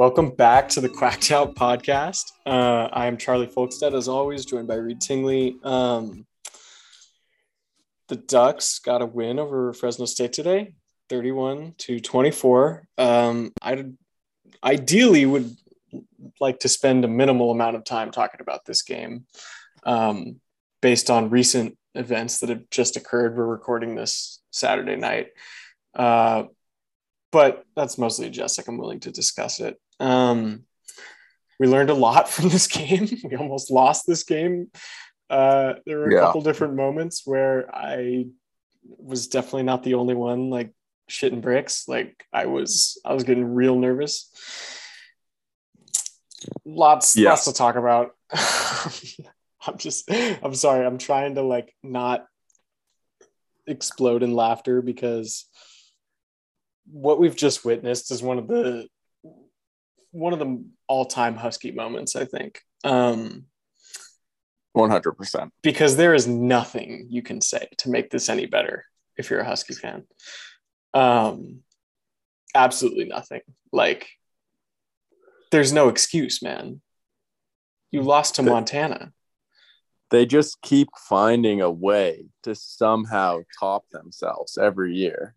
Welcome back to the Quacked Out podcast. Uh, I am Charlie Folkstead, as always, joined by Reed Tingley. Um, the Ducks got a win over Fresno State today, 31 to 24. Um, I ideally would like to spend a minimal amount of time talking about this game um, based on recent events that have just occurred. We're recording this Saturday night. Uh, but that's mostly just like I'm willing to discuss it. Um, we learned a lot from this game. We almost lost this game. Uh, there were a yeah. couple different moments where I was definitely not the only one like shitting bricks. Like I was, I was getting real nervous. Lots, yeah. lots to talk about. I'm just, I'm sorry. I'm trying to like not explode in laughter because what we've just witnessed is one of the one of the all-time husky moments i think. Um 100% because there is nothing you can say to make this any better if you're a husky fan. Um absolutely nothing. Like there's no excuse man. You lost to montana. They just keep finding a way to somehow top themselves every year.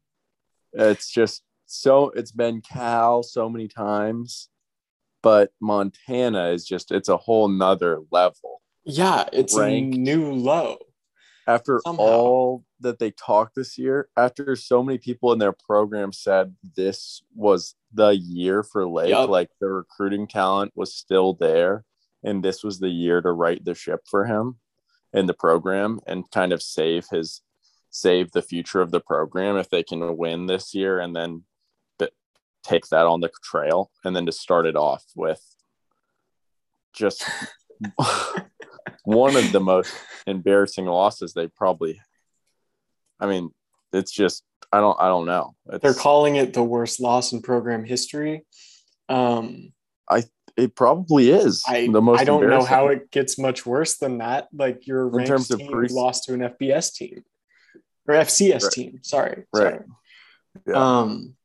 It's just so it's been Cal so many times, but Montana is just it's a whole nother level. Yeah, it's ranked. a new low. After Somehow. all that they talked this year, after so many people in their program said this was the year for Lake, yep. like the recruiting talent was still there, and this was the year to right the ship for him in the program and kind of save his save the future of the program if they can win this year and then take that on the trail and then to start it off with just one of the most embarrassing losses they probably I mean it's just I don't I don't know. It's, They're calling it the worst loss in program history. Um I it probably is I, the most I don't know how it gets much worse than that. Like your in terms of pre- lost to an FBS team or FCS right. team. Sorry. Right. Sorry. Yeah. Um,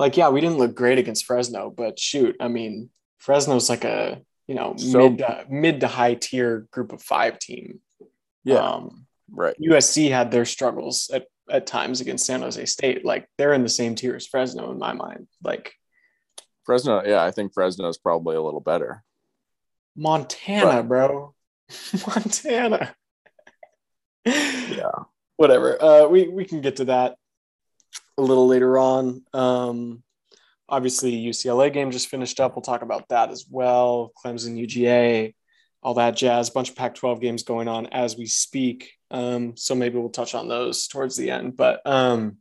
like yeah, we didn't look great against Fresno, but shoot, I mean, Fresno's like a you know so, mid to, mid to high tier group of five team. Yeah. Um, right. USC had their struggles at at times against San Jose State. Like they're in the same tier as Fresno in my mind. Like Fresno, yeah, I think Fresno is probably a little better. Montana, but, bro. Montana. yeah whatever. Uh, we we can get to that a little later on. Um, obviously, UCLA game just finished up. We'll talk about that as well. Clemson, UGA, all that jazz. Bunch of Pac-12 games going on as we speak. Um, so maybe we'll touch on those towards the end. But um,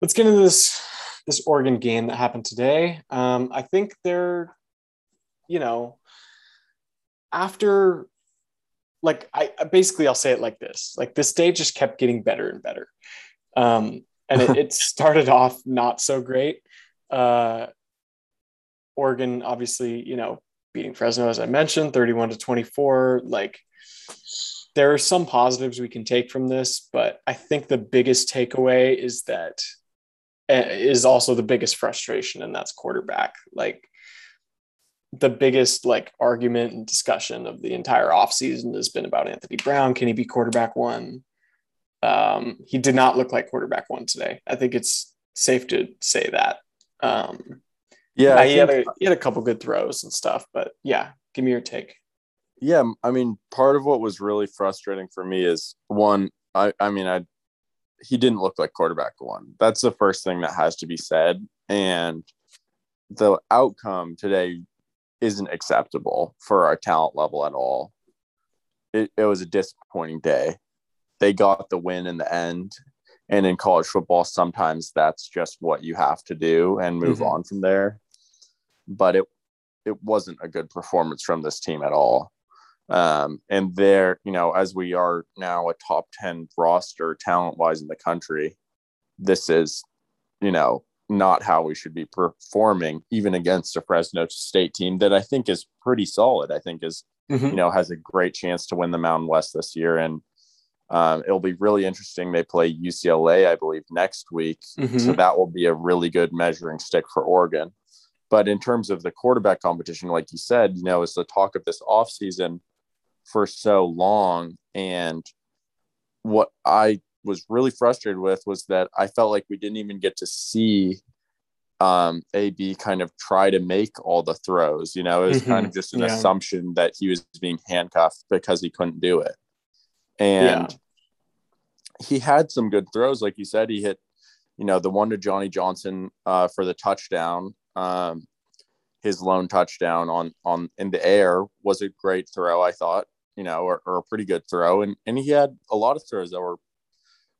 let's get into this this Oregon game that happened today. Um, I think they're, you know, after like I basically I'll say it like this: like this day just kept getting better and better, um, and it, it, started off not so great. Uh, Oregon, obviously, you know, beating Fresno as I mentioned, thirty-one to twenty-four. Like there are some positives we can take from this, but I think the biggest takeaway is that eh, also the biggest frustration, and that's quarterback. Like the biggest like argument and discussion of the entire offseason has been about Anthony Brown. Can he be quarterback one? Um, he did not look like quarterback one today. I think it's safe to say that. Um, yeah, he, had a, he had a couple good throws and stuff, but yeah, give me your take. Yeah, I mean, part of what was really frustrating for me is one, I, I mean, I he didn't look like quarterback one. That's the first thing that has to be said. And the outcome today isn't acceptable for our talent level at all. It, it was a disappointing day. They got the win in the end. And in college football, sometimes that's just what you have to do and move mm-hmm. on from there. But it it wasn't a good performance from this team at all. Um, and there, you know, as we are now a top 10 roster talent wise in the country, this is, you know, not how we should be performing, even against a Fresno State team that I think is pretty solid. I think is mm-hmm. you know has a great chance to win the Mountain West this year, and um, it'll be really interesting. They play UCLA, I believe, next week, mm-hmm. so that will be a really good measuring stick for Oregon. But in terms of the quarterback competition, like you said, you know, it's the talk of this offseason for so long. And what I was really frustrated with was that I felt like we didn't even get to see um, AB kind of try to make all the throws. You know, it was mm-hmm. kind of just an yeah. assumption that he was being handcuffed because he couldn't do it. And yeah. he had some good throws. Like you said, he hit, you know, the one to Johnny Johnson uh, for the touchdown um, his lone touchdown on on in the air was a great throw, I thought, you know, or, or, a pretty good throw, and and he had a lot of throws that were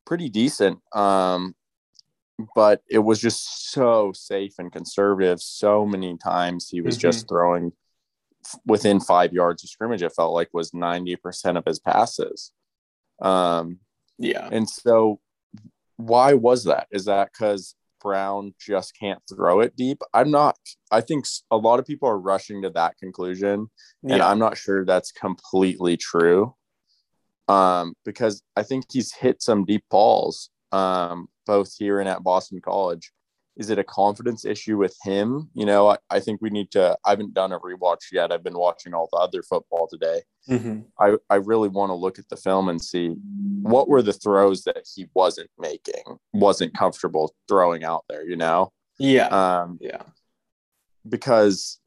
pretty decent. Um, but it was just so safe and conservative. So many times he was mm-hmm. just throwing within five yards of scrimmage. It felt like was ninety percent of his passes. Um, yeah, and so why was that? Is that because Brown just can't throw it deep. I'm not, I think a lot of people are rushing to that conclusion. Yeah. And I'm not sure that's completely true. Um, because I think he's hit some deep balls, um, both here and at Boston College is it a confidence issue with him? You know, I, I, think we need to. I haven't done a rewatch yet. I've been watching all the other football today. Mm-hmm. I, I really want to look at the film and see what were the throws that he wasn't making, wasn't comfortable throwing out there, you know? Yeah. Um, yeah. Because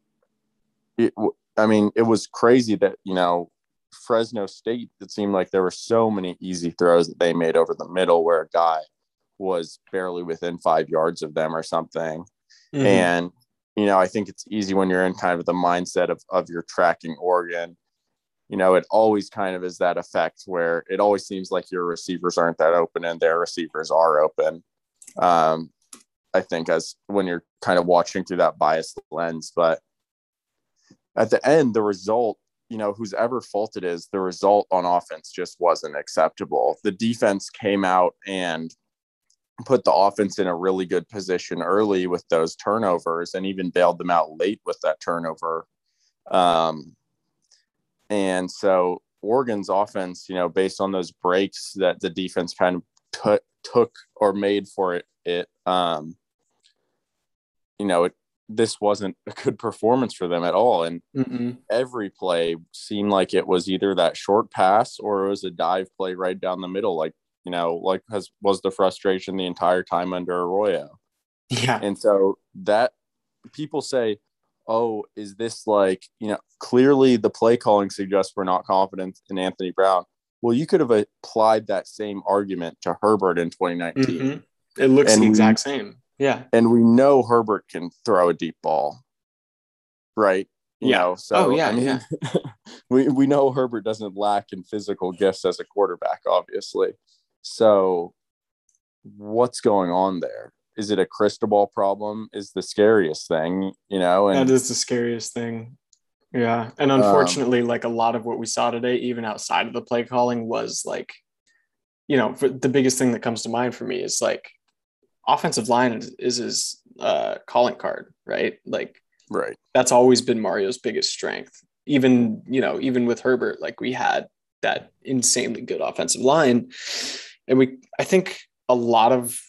it, I mean, it was crazy that, you know, Fresno State, it seemed like there were so many easy throws that they made over the middle where a guy was barely within five yards of them or something. Mm-hmm. And, you know, I think it's easy when you're in kind of the mindset of, of your tracking Oregon. You know, it always kind of is that effect where it always seems like your receivers aren't that open and their receivers are open. Um, I think as when you're kind of watching through that biased lens, but at the end, the result, you know, whose ever fault it is, the result on offense just wasn't acceptable. The defense came out and put the offense in a really good position early with those turnovers and even bailed them out late with that turnover. Um, and so Oregon's offense, you know, based on those breaks that the defense kind of t- took or made for it, it um, you know, it, this wasn't a good performance for them at all. And Mm-mm. every play seemed like it was either that short pass or it was a dive play right down the middle, like you know, like has was the frustration the entire time under Arroyo. Yeah. And so that people say, oh, is this like, you know, clearly the play calling suggests we're not confident in Anthony Brown. Well, you could have applied that same argument to Herbert in 2019. Mm-hmm. It looks and the exact we, same. Yeah. And we know Herbert can throw a deep ball. Right. You yeah. know, so oh, yeah, I mean, yeah. we, we know Herbert doesn't lack in physical gifts as a quarterback, obviously. So, what's going on there? Is it a crystal ball problem? Is the scariest thing, you know? And that is the scariest thing. Yeah. And um, unfortunately, um, like a lot of what we saw today, even outside of the play calling, was like, you know, the biggest thing that comes to mind for me is like offensive line is, is his uh, calling card, right? Like, right. That's always been Mario's biggest strength. Even, you know, even with Herbert, like we had that insanely good offensive line and we I think a lot of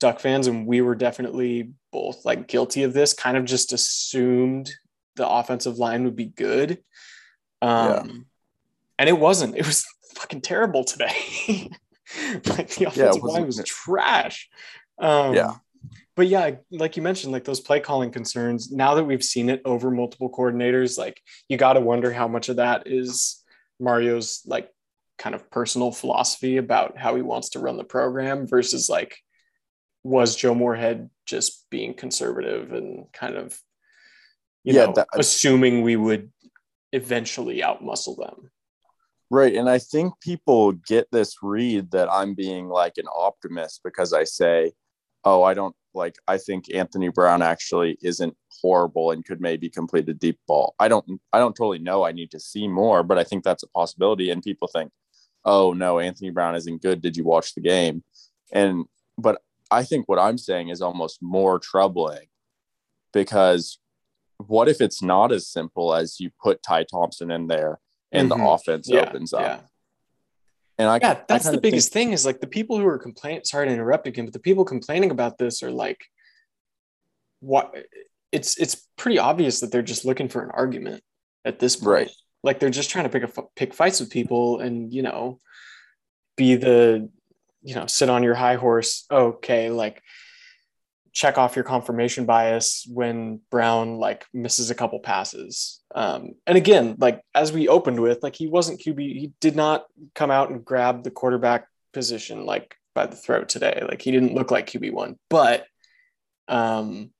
Duck fans and we were definitely both like guilty of this, kind of just assumed the offensive line would be good. Um yeah. and it wasn't. It was fucking terrible today. like the offensive yeah, line was trash. Um yeah. But yeah, like you mentioned, like those play calling concerns, now that we've seen it over multiple coordinators, like you got to wonder how much of that is Mario's like kind of personal philosophy about how he wants to run the program versus like was Joe Moorhead just being conservative and kind of you yeah, know that, assuming we would eventually outmuscle them. Right. And I think people get this read that I'm being like an optimist because I say, oh, I don't like, I think Anthony Brown actually isn't horrible and could maybe complete a deep ball. I don't, I don't totally know. I need to see more, but I think that's a possibility. And people think, oh no, Anthony Brown isn't good. Did you watch the game? And but I think what I'm saying is almost more troubling because what if it's not as simple as you put Ty Thompson in there and mm-hmm. the offense yeah, opens up? Yeah. And I yeah, that's I the biggest think, thing is like the people who are complaining. Sorry to interrupt again, but the people complaining about this are like, what it's it's pretty obvious that they're just looking for an argument at this point. Right. Like they're just trying to pick a pick fights with people and you know be the you know sit on your high horse. Okay, like check off your confirmation bias when Brown like misses a couple passes. Um, and again, like as we opened with, like he wasn't QB. He did not come out and grab the quarterback position like by the throat today. Like he didn't look like QB one. But um,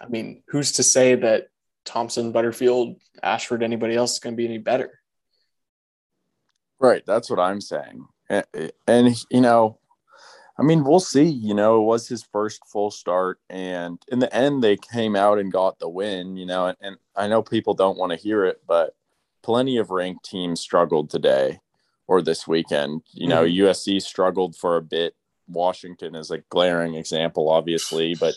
I mean, who's to say that Thompson, Butterfield, Ashford, anybody else is going to be any better? Right. That's what I'm saying. And, and, you know, I mean, we'll see. You know, it was his first full start. And in the end, they came out and got the win, you know, and, and I know people don't want to hear it, but plenty of ranked teams struggled today or this weekend. You know, mm-hmm. USC struggled for a bit. Washington is a glaring example, obviously, but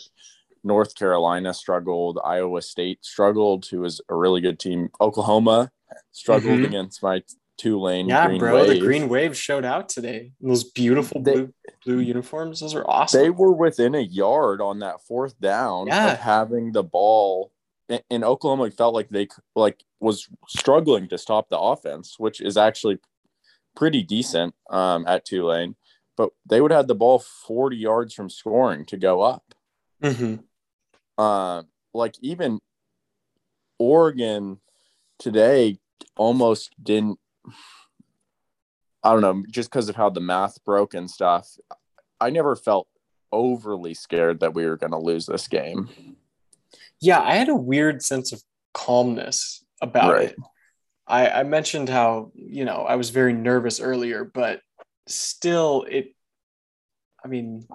North Carolina struggled. Iowa State struggled, who was a really good team. Oklahoma struggled mm-hmm. against my Tulane. Yeah, green bro, wave. the Green Wave showed out today. Those beautiful they, blue blue uniforms. Those are awesome. They were within a yard on that fourth down yeah. of having the ball. In Oklahoma felt like they like was struggling to stop the offense, which is actually pretty decent um, at Tulane. But they would have the ball 40 yards from scoring to go up. Mm-hmm. Uh, like even Oregon today almost didn't. I don't know, just because of how the math broke and stuff. I never felt overly scared that we were going to lose this game. Yeah, I had a weird sense of calmness about right. it. I, I mentioned how you know I was very nervous earlier, but still, it. I mean,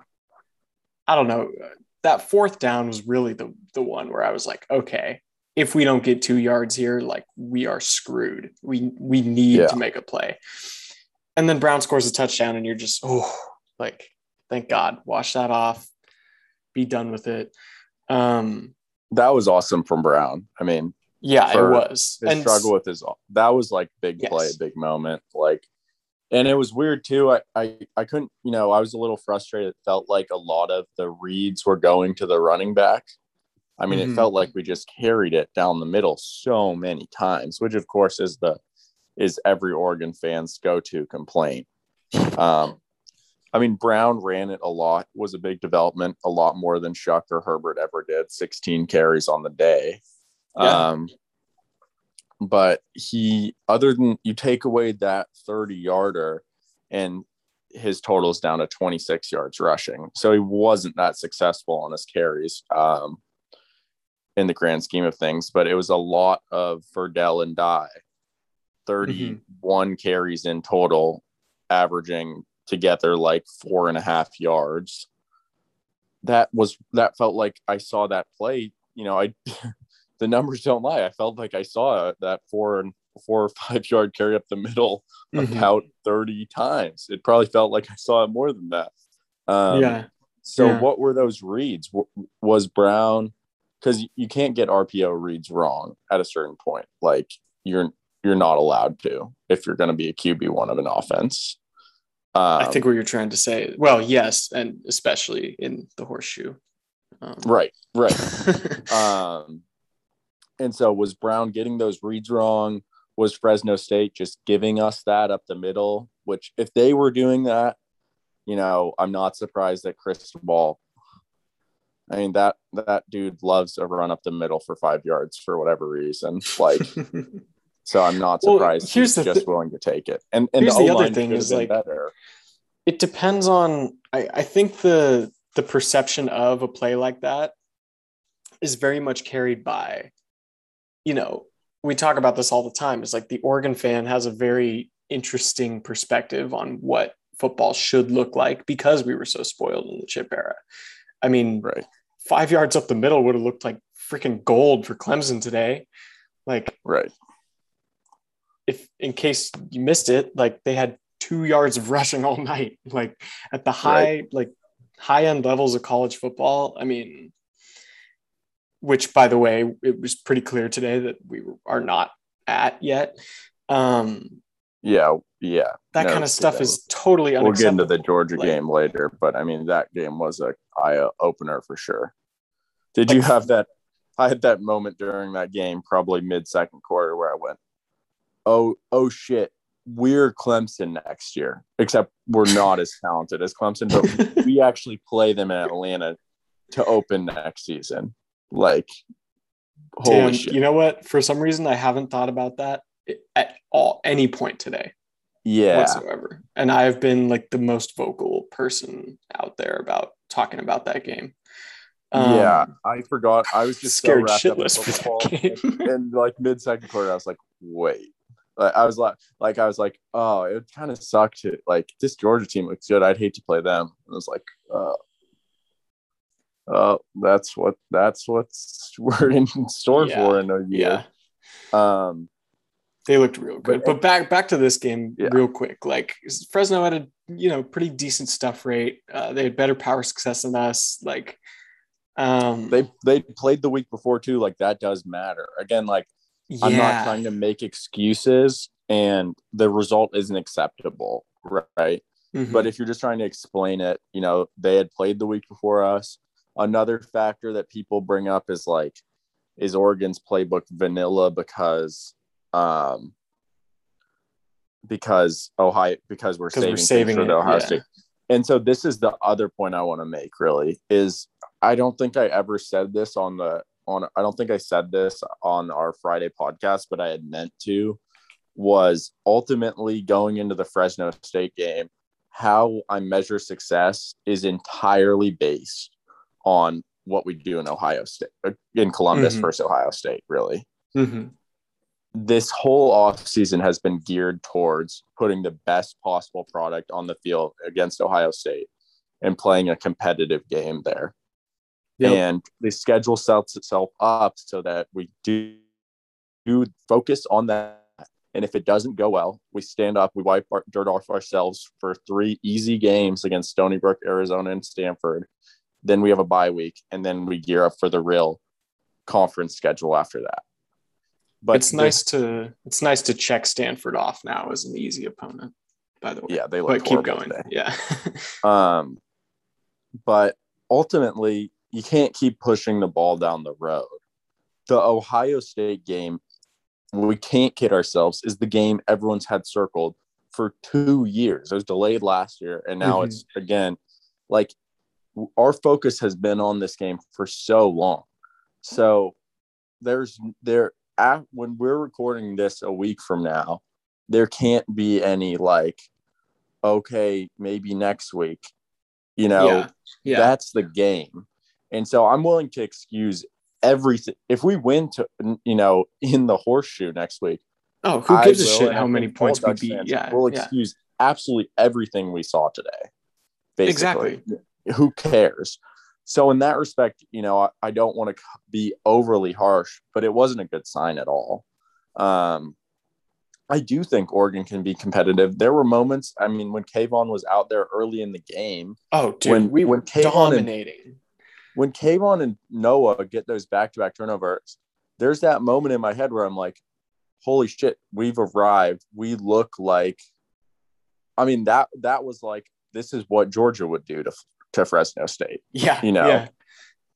I don't know that fourth down was really the the one where I was like, okay, if we don't get two yards here, like we are screwed. We we need yeah. to make a play. And then Brown scores a touchdown, and you're just oh, like thank God, wash that off, be done with it. Um, that was awesome from Brown. I mean, yeah, it was. His and struggle with his that was like big yes. play, big moment. Like and it was weird too. I, I I couldn't, you know, I was a little frustrated. It felt like a lot of the reads were going to the running back. I mean, mm-hmm. it felt like we just carried it down the middle so many times, which of course is the is every Oregon fan's go-to complaint. Um, I mean, Brown ran it a lot, was a big development, a lot more than Shough or Herbert ever did, 16 carries on the day. Yeah. Um, but he other than you take away that 30 yarder and his total is down to 26 yards rushing. So he wasn't that successful on his carries um, in the grand scheme of things but it was a lot of Verdell and Dye 31 mm-hmm. carries in total averaging together like four and a half yards. That was that felt like i saw that play you know i the numbers don't lie. I felt like I saw that four and four or five yard carry up the middle mm-hmm. about 30 times. It probably felt like I saw it more than that. Um, yeah. So yeah. what were those reads? Was Brown because you can't get RPO reads wrong at a certain point. Like you're you're not allowed to if you're going to be a QB one of an offense. Um, I think what you're trying to say. Well, yes, and especially in the horseshoe. Um, right, right. um, and so was Brown getting those reads wrong? Was Fresno State just giving us that up the middle? Which if they were doing that, you know, I'm not surprised that Cristobal. I mean that that dude loves a run up the middle for five yards for whatever reason. Like, so I'm not surprised well, he's just th- willing to take it. And and the, the other thing is like better. it depends on. I I think the the perception of a play like that is very much carried by you know, we talk about this all the time. It's like the Oregon fan has a very interesting perspective on what football should look like because we were so spoiled in the chip era. I mean, right. five yards up the middle would have looked like freaking gold for Clemson today. Like, right. If in case you missed it, like they had two yards of rushing all night, like at the high, right. like high end levels of college football. I mean, which by the way, it was pretty clear today that we are not at yet. Um, yeah, yeah. That no, kind of stuff is totally We'll get into the Georgia like, game later, but I mean that game was a eye opener for sure. Did like, you have that? I had that moment during that game, probably mid second quarter, where I went, "Oh, oh shit, we're Clemson next year." Except we're not as talented as Clemson, but we actually play them in Atlanta to open next season. Like, holy Damn, shit! you know what? For some reason, I haven't thought about that at all, any point today yeah, whatsoever. And I've been like the most vocal person out there about talking about that game. Um, yeah. I forgot. I was just so scared in shitless for football. that game. and like mid second quarter, I was like, wait. Like, I was like, like I was like, oh, it kind of sucked. To, like this Georgia team looks good. I'd hate to play them. And I was like, uh, oh, that's what that's what's we're in store Yeah, for in a yeah, year. Um, they looked real good. But- But back back to this game Yeah. real quick. Like Fresno had a you know pretty decent stuff rate. Uh, they had better power success than us. Like um, they they played the week before too. Like that does matter. Again, like yeah, I'm not trying to make excuses, and the result isn't acceptable, right? Mhm. But if you're just trying to explain it, you know, they had played the week before us. Another factor that people bring up is like, is Oregon's playbook vanilla because, um, because Ohio, because we're saving, we're saving for the Ohio yeah. State. And so this is the other point I want to make. Really, is I don't think I ever said this on the on. I don't think I said this on our Friday podcast, but I had meant to. Was ultimately going into the Fresno State game how I measure success is entirely based on what we do in Ohio State, uh, in Columbus Mhm. versus Ohio State, really. Mhm. This whole offseason has been geared towards putting the best possible product on the field against Ohio State and playing a competitive game there. Yep. And the schedule sets itself up so that we do, do focus on that. And if it doesn't go well, we stand up, we wipe our dirt off ourselves for three easy games against Stony Brook, Arizona, and Stanford. Then we have a bye week, and then we gear up for the real conference schedule after that. But it's nice to it's nice to check Stanford off now as an easy opponent. By the way, yeah, they but look keep going. today. Yeah, Um, but ultimately, you can't keep pushing the ball down the road. The Ohio State game, we can't kid ourselves, is the game everyone's had circled for two years. It was delayed last year, and now Mhm. it's again like our focus has been on this game for so long. So there's there at, when we're recording this a week from now, there can't be any like, okay, maybe next week. You know, yeah, yeah. that's the game. And so I'm willing to excuse everything. If we win to, you know, in the horseshoe next week, oh, who gives a shit how many points we beat? Fans, yeah, we'll yeah. excuse absolutely everything we saw today. Basically. Exactly. Who cares? So in that respect, you know, I, I don't want to be overly harsh, but it wasn't a good sign at all. Um, I do think Oregon can be competitive. There were moments. I mean, when Kayvon was out there early in the game, Oh, dude, when- we when were Kayvon and- dominating. when Kayvon and Noah get those back-to-back turnovers, there's that moment in my head where I'm like, "Holy shit, we've arrived. We look like." I mean that that was like this is what Georgia would do to to Fresno State, Yeah, you know. yeah.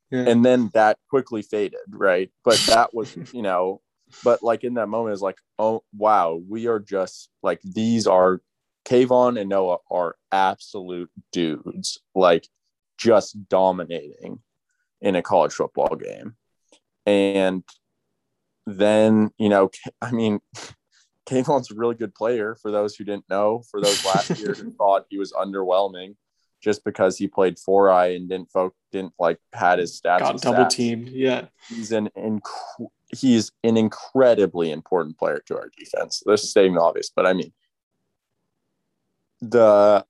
Yeah. and then that quickly faded, right? But that was you know, but like in that moment, it's like, oh wow, we are just like these are Kayvon and Noah are absolute dudes, like just dominating in a college football game. And then, you know, I mean, Kayvon's a really good player for those who didn't know, for those last year who thought he was underwhelming just because he played four eye and didn't folk didn't like pad his stats. Got double stats. teamed. Yeah. He's an inc- he's an incredibly important player to our defense. This is stating obvious, but I mean the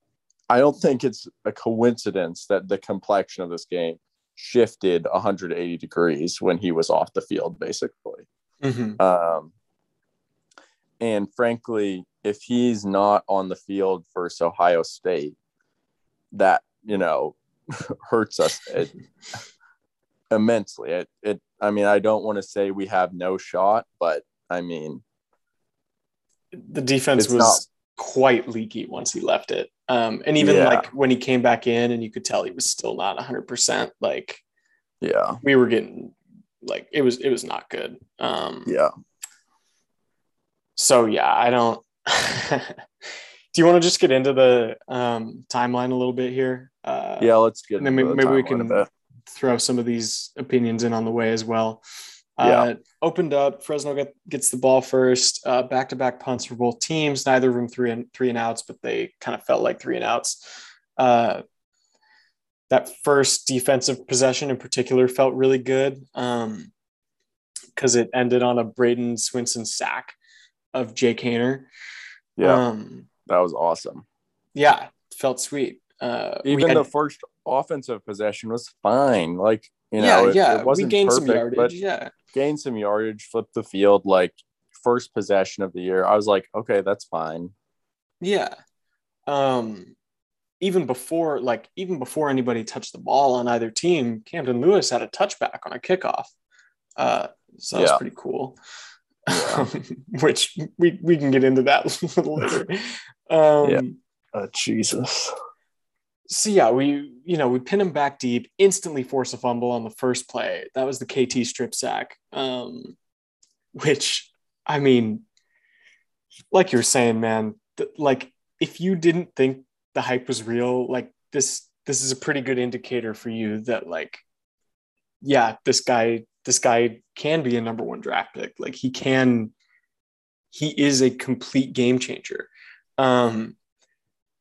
I don't think it's a coincidence that the complexion of this game shifted 180 degrees when he was off the field, basically. Mhm. Um, and frankly, if he's not on the field versus Ohio State, that you know hurts us it, immensely. It, it. I mean, I don't want to say we have no shot, but I mean, The defense was not- quite leaky once he left it. Um, and even Yeah. like when he came back in and you could tell he was still not 100%, like yeah, we were getting like it was it was not good. Um, Yeah. So yeah, I don't. Do you want to just get into the um, timeline a little bit here? Uh, Yeah, let's get and then into maybe, the maybe we can throw some of these opinions in on the way as well. Yeah. Uh, opened up. Fresno get, gets the ball first. Uh, back-to-back punts for both teams. Neither of them three and three and outs, but they kind of felt like three and outs. Uh, that first defensive possession in particular felt really good because it ended on a Bradyn Swinson sack of Jake Haener. Yeah, Um, that was awesome. yeah, felt sweet. Uh, Even had- the first offensive possession was fine. Like you yeah, know, it, yeah, it wasn't we gained some yardage. but yeah, gained some yardage, flipped the field. Like first possession of the year, I was like, okay, that's fine. Yeah. Um, even before, like, even before anybody touched the ball on either team, Camden Lewis had a touchback on a kickoff. Uh, so that was Yeah. pretty cool. Yeah. Which we, we can get into that a little later. Um, Yeah. Uh, Jesus. So yeah, we you know we pin him back deep, instantly force a fumble on the first play. That was the KT strip sack. Um, which I mean, like you're saying, man, th- like if you didn't think the hype was real, like this this is a pretty good indicator for you that like, yeah, this guy this guy can be a number one draft pick. Like he can, he is a complete game changer. Um,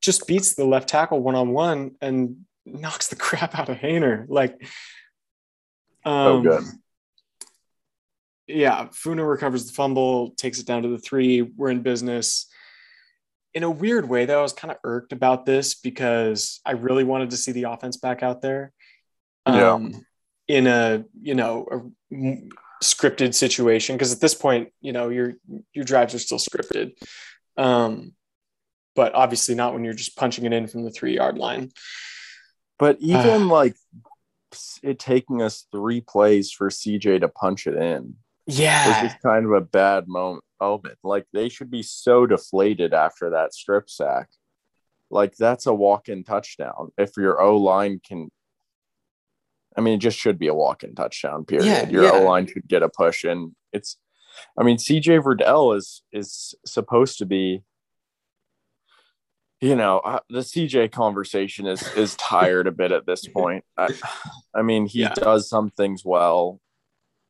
just beats the left tackle one on one and knocks the crap out of Haener. Like, um, Oh, good. Yeah, Funa recovers the fumble, takes it down to the three. We're in business. In a weird way, though, I was kind of irked about this because I really wanted to see the offense back out there. Yeah. Um, in a you know a m- scripted situation because at this point you know your your drives are still scripted um but obviously not when you're just punching it in from the three yard line But even like it taking us three plays for CJ to punch it in yeah just kind of a bad moment. Like they should be so deflated after that strip sack. Like that's a walk-in touchdown. If your O line can, I mean, it just should be a walk-in touchdown. Period. Yeah, your yeah. O line should get a push, and it's. I mean, CJ Verdell is is supposed to be. You know, uh, the CJ conversation is is tired a bit at this point. I, I mean, he Yeah. does some things well.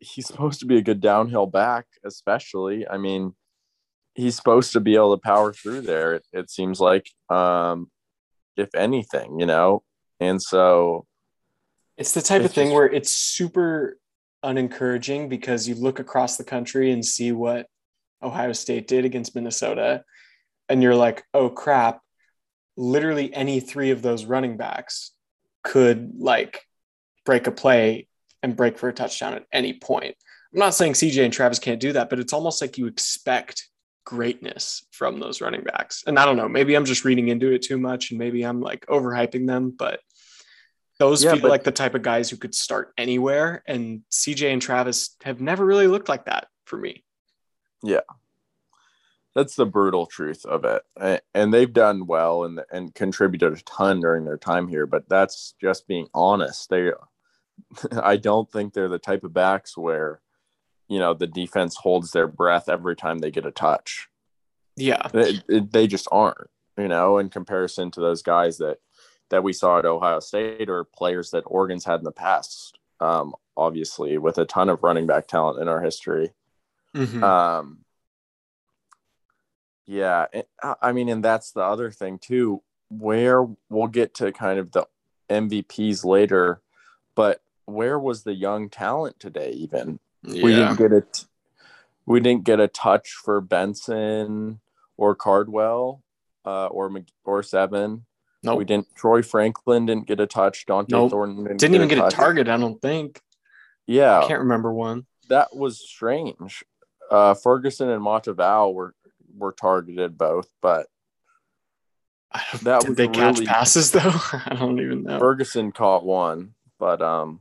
He's supposed to be a good downhill back, especially. I mean, he's supposed to be able to power through there. It, it seems like, um, if anything, you know. And so, it's the type It's of thing just- where it's super unencouraging because you look across the country and see what ohio state did against minnesota and you're like oh crap literally any three of those running backs could like break a play and break for a touchdown at any point. I'm not saying CJ and Travis can't do that, but it's almost like you expect greatness from those running backs. And I don't know, maybe I'm just reading into it too much and maybe I'm like overhyping them, but those Yeah, feel but- like the type of guys who could start anywhere. And CJ and Travis have never really looked like that for me. That's the brutal truth of it. And they've done well and and contributed a ton during their time here, but that's just being honest. They I don't think they're the type of backs where you know the defense holds their breath every time they get a touch. Yeah. They, they just aren't, you know, in comparison to those guys that that we saw at Ohio State or players that Oregon's had in the past. Um, obviously, with a ton of running back talent in our history. Mhm. Um, yeah, I- mean, and that's the other thing too, where we'll get to kind of the MVPs later, but where was the young talent today? Even we didn't get it. We didn't get a touch for Benson or Cardwell uh, or or Seven. Nope. We didn't. Troy Franklin didn't get a touch. Dante Nope. Thornton didn't, Didn't even get a target, I don't think. Yeah, I Can't remember one. that was strange. Uh, Ferguson and Monteval were were targeted both, but That Did was they catch really- passes though? I don't even know. Ferguson caught one. But um,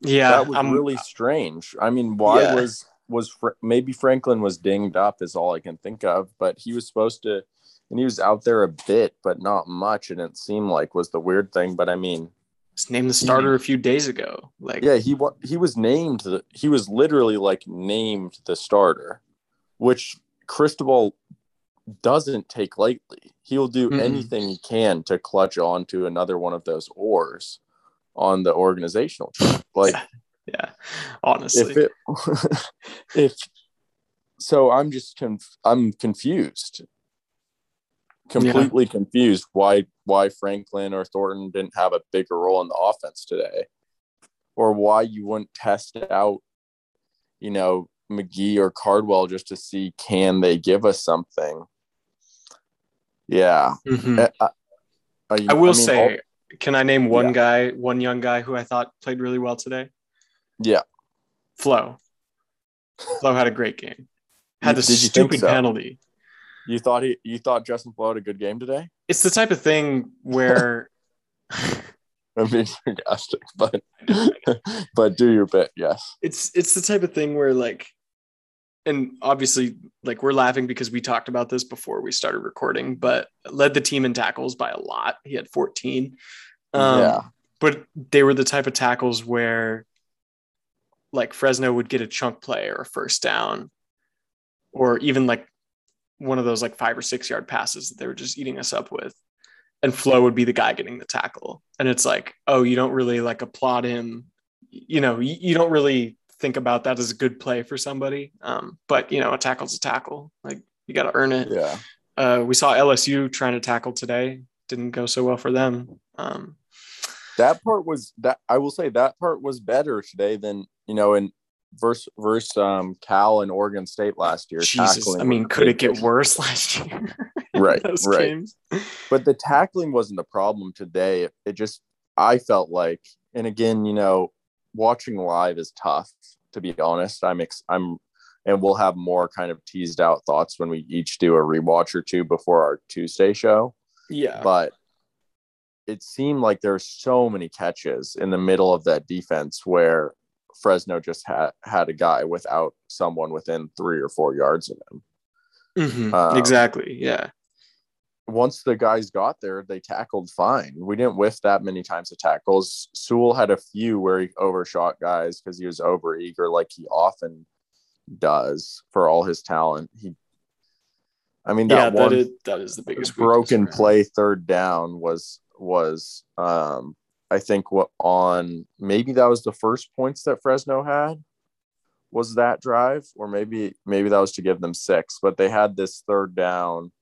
yeah, that was I'm- really strange. I mean, why Yeah. was was Fra- maybe Franklin was dinged up is all I can think of, but he was supposed to, and he was out there a bit, but not much, and it seemed like was the weird thing. But I mean, was named the starter a few days ago. Like, Yeah, he wa- he was named the he was literally like named the starter, which Cristobal doesn't take lightly. He'll do Mm-mm. anything he can to clutch on to another one of those oars on the organizational track. Like yeah, honestly, if it if so i'm just conf- i'm confused completely confused why why franklin or thornton didn't have a bigger role in the offense today or why you wouldn't test out you know mcgee or cardwell just to see can they give us something yeah Mhm. I, I, I will mean, say, can I name one Yeah. guy, one young guy who I thought played really well today? yeah Flowe. Flowe had a great game. Had the Did you think stupid so? penalty. you thought he you thought justin Flowe had a good game today It's the type of thing where i'm being sarcastic but but do your bit yes it's it's the type of thing where like and obviously like we're laughing because we talked about this before we started recording but led the team in tackles by a lot. He had 14 um, Yeah. but they were the type of tackles where like fresno would get a chunk play or a first down or even like one of those like five or six yard passes that they were just eating us up with. And Flowe would be the guy getting the tackle. And it's like oh you don't really like applaud him. You know you, you don't really think about that as a good play for somebody um, but you know a tackle's a tackle like you got to earn it Yeah. uh, we saw lsu trying to tackle today didn't go so well for them um, That part was that I will say that part was better today than, you know, in versus versus um Cal and Oregon State last year. jesus Tackling i mean could it get worse last year Right, right. games But the tackling wasn't the problem today. It, it just I felt like and again, you know, watching live is tough to be honest. I'm ex- I'm and we'll have more kind of teased out thoughts when we each do a rewatch or two before our Tuesday show. yeah but it seemed like there were so many catches in the middle of that defense where Fresno just had had a guy without someone within three or four yards of him. Mhm. um, exactly yeah Once the guys got there, they tackled fine. We didn't whiff that many times of tackles. Sewell had a few where he overshot guys because he was over eager, like he often does for all his talent. He, I mean, yeah that one that is that is the biggest broken play third down was was um I think what on maybe that was the first points that Fresno had was that drive or maybe maybe that was to give them six but they had this third down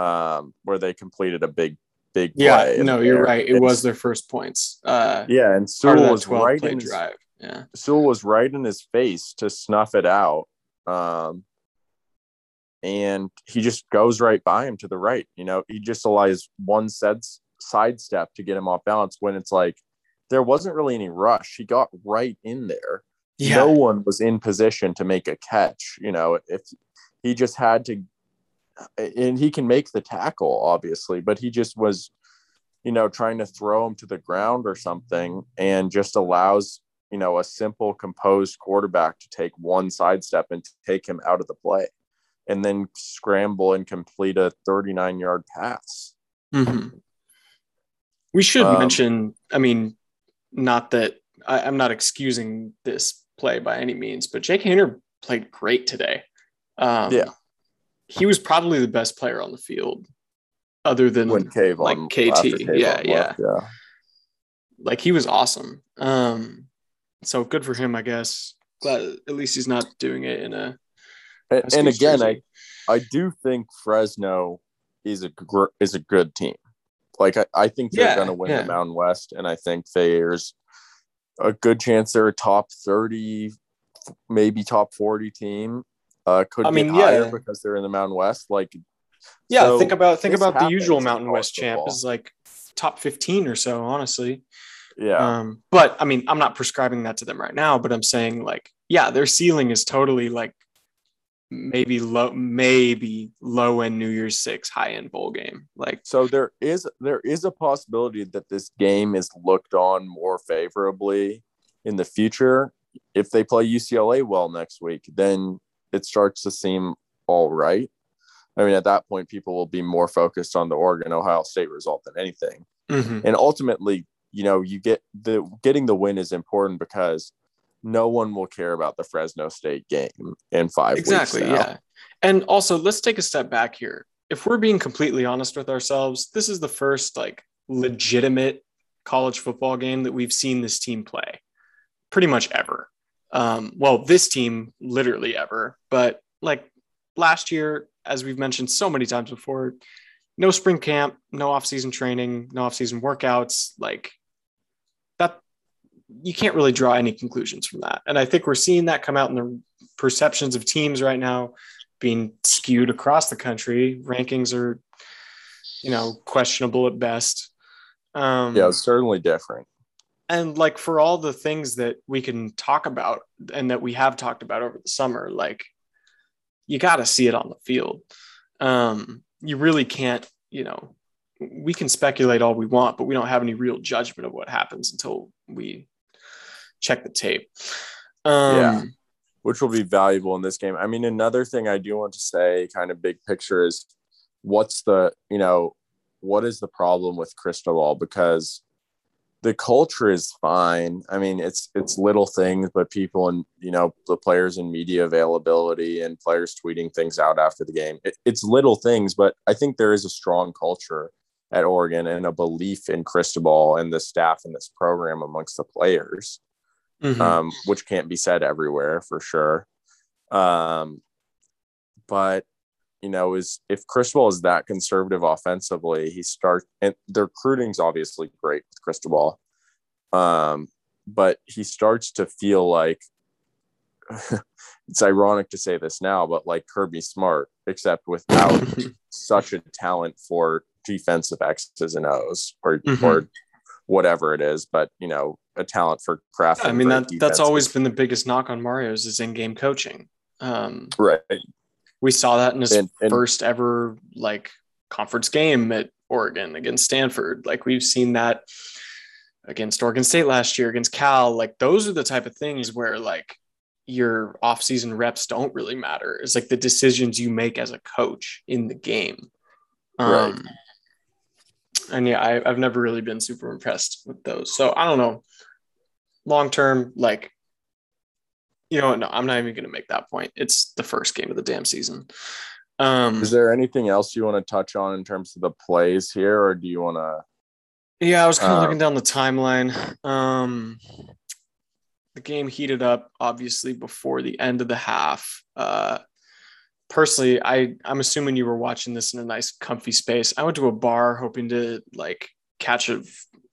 um where they completed a big big yeah no you're right it And- was their first points uh yeah and Sewell was right in his, drive yeah Sewell was right in his face to snuff it out. Um, and he just goes right by him to the right. You know, he just allows one sets sidestep to get him off balance when it's like there wasn't really any rush. He got right in there. yeah No one was in position to make a catch. You know, if he just had to, and he can make the tackle, obviously, but he just was, you know, trying to throw him to the ground or something and just allows, you know, a simple, composed quarterback to take one sidestep and take him out of the play and then scramble and complete a 39 yard pass. Mhm. We should Um, mention, I mean, not that I, I'm not excusing this play by any means, but Jake Haener played great today. Um, Yeah. He was probably the best player on the field, other than When Cave like on KT. Kayvon Yeah, left, yeah. yeah. Like he was awesome. Um, so good for him, I guess. Glad at least he's not doing it in a. And, and again, jersey. I I do think Fresno is a gr- is a good team. Like I, I think they're Yeah, going to win yeah. the Mountain West, and I think there's a good chance they're a top thirty, maybe top forty team. Uh, could I get mean, higher yeah. because they're in the Mountain West. Like, Yeah, so think about think about the usual Mountain West champ is like top 15 or so, honestly. yeah, Um, but I mean, I'm not prescribing that to them right now, but I'm saying like, yeah, their ceiling is totally like maybe low, maybe low end New Year's Six, high end bowl game. Like, so there is there is a possibility that this game is looked on more favorably in the future if they play UCLA well next week then it starts to seem all right i mean at that point people will be more focused on the oregon ohio state result than anything mhm. and ultimately you know, you get the getting the win is important because no one will care about the Fresno State game in five weeks. exactly, yeah. And also, let's take a step back here. If we're being completely honest with ourselves, this is the first like legitimate college football game that we've seen this team play pretty much ever. Um, well, this team literally ever, but like last year, as we've mentioned so many times before, no spring camp, no off-season training, no off-season workouts. Like that, you can't really draw any conclusions from that. And I think we're seeing that come out in the perceptions of teams right now being skewed across the country. Rankings are, you know, questionable at best. Um, yeah, it's certainly different. And like for all the things that we can talk about and that we have talked about over the summer, like you got to see it on the field. Um, you really can't, you know, we can speculate all we want, but we don't have any real judgment of what happens until we check the tape. Um, yeah, which will be valuable in this game. I mean, another thing I do want to say, kind of big picture, is what's the, you know, what is the problem with Cristobal? Because the culture is fine. I mean, it's it's little things, but people and you know the players and media availability and players tweeting things out after the game. It, it's little things, but I think there is a strong culture at Oregon and a belief in Cristobal and the staff in this program amongst the players, mm-hmm. um, which can't be said everywhere for sure. Um, but you know, is if Cristobal is that conservative offensively, he starts and the recruiting's obviously great with Cristobal. Um, but he starts to feel like it's ironic to say this now, but like Kirby Smart, except without such a talent for defensive X's and O's or mm-hmm. or whatever it is, but you know, a talent for craft. I mean that that's always been the biggest knock on Mario's is in-game coaching. Um, right. We saw that in his and, and, first ever like conference game at Oregon against Stanford. Like we've seen that against Oregon State last year, against Cal. Like those are the type of things where like your off-season reps don't really matter. It's like the decisions you make as a coach in the game. Um, right. And yeah, I, I've never really been super impressed with those. So I don't know. Long term, like you know, no, I'm not even going to make that point. It's the first game of the damn season. Um, Is there anything else you want to touch on in terms of the plays here, or do you want to? Yeah, I was kind of um, looking down the timeline. Um, the game heated up obviously before the end of the half. Uh, personally, I I'm assuming you were watching this in a nice, comfy space. I went to a bar hoping to like catch a,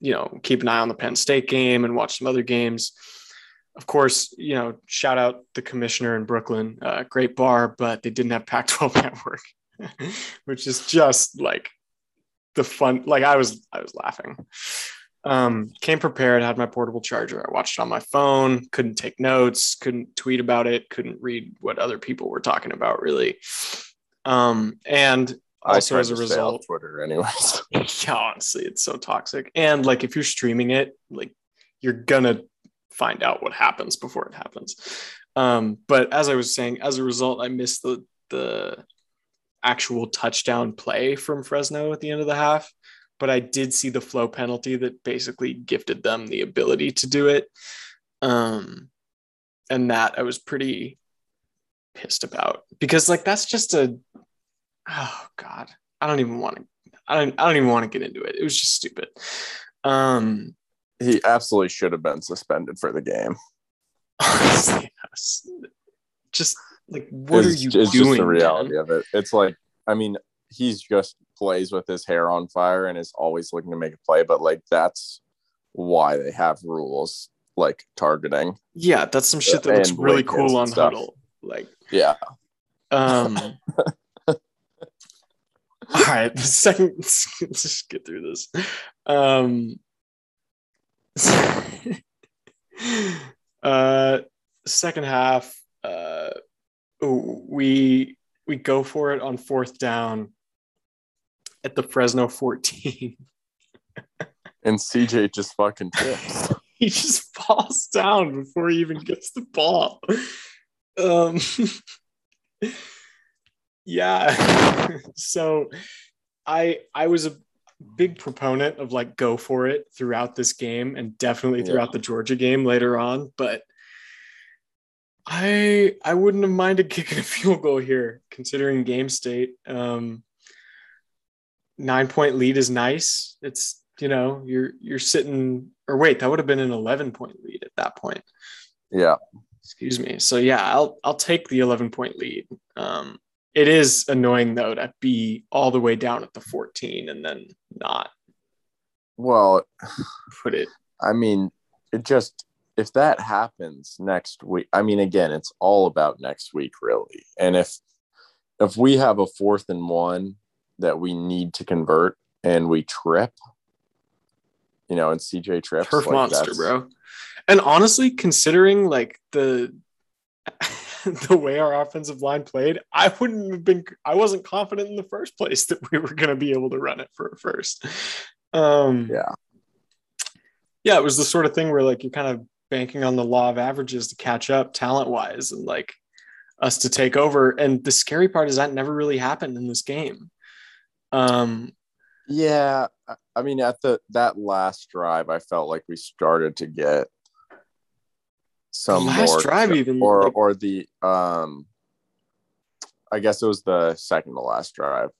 you know, keep an eye on the Penn State game and watch some other games of course, you know, shout out the commissioner in Brooklyn, uh, great bar, but they didn't have Pac-12 network, which is just like the fun. Like I was, I was laughing. Um, came prepared, had my portable charger. I watched it on my phone, couldn't take notes, couldn't tweet about it, couldn't read what other people were talking about really. Um, and also as a result, Twitter, anyways. yeah, honestly, it's so toxic. And like if you're streaming it, like you're gonna find out what happens before it happens. Um, but as I was saying, as a result, I missed the the actual touchdown play from Fresno at the end of the half. But I did see the Flowe penalty that basically gifted them the ability to do it. Um, and that I was pretty pissed about because like that's just a oh god i don't even want to i don't i don't even want to get into it it was just stupid um he absolutely should have been suspended for the game. just like what it's, are you it's doing? It's just the reality man? of it. It's like I mean, he's just plays with his hair on fire and is always looking to make a play, but like that's why they have rules like targeting. Yeah, that's some shit that looks really cool on stuff. Hudl. Like yeah. Um all right, the second let's just get through this. Um uh, second half, uh, we we go for it on fourth down at the Fresno 14. and CJ just fucking tips. he just falls down before he even gets the ball. Um, yeah. so I I was a big proponent of like go for it throughout this game and definitely throughout yeah. the Georgia game later on, but I I wouldn't have minded kicking a field goal here considering game state. Um, nine point lead is nice. It's you know you're you're sitting or wait that would have been an 11 point lead at that point. Yeah. Excuse me. So yeah, I'll I'll take the 11 point lead. Um, it is annoying though to be all the way down at the 14 and then not. Well, put it. I mean, it just if that happens next week, I mean, again, it's all about next week, really. And if if we have a fourth and one that we need to convert and we trip, you know, and CJ trips, turf like monster, bro. And honestly, considering like the the way our offensive line played, I wouldn't have been. I wasn't confident in the first place that we were going to be able to run it for a first. Um, yeah, yeah, it was the sort of thing where like you're kind of banking on the law of averages to catch up talent wise, and like us to take over. And the scary part is that never really happened in this game. Um, yeah, I mean, at the that last drive, I felt like we started to get some the last more, drive even or like, or the um I guess it was the second to last drive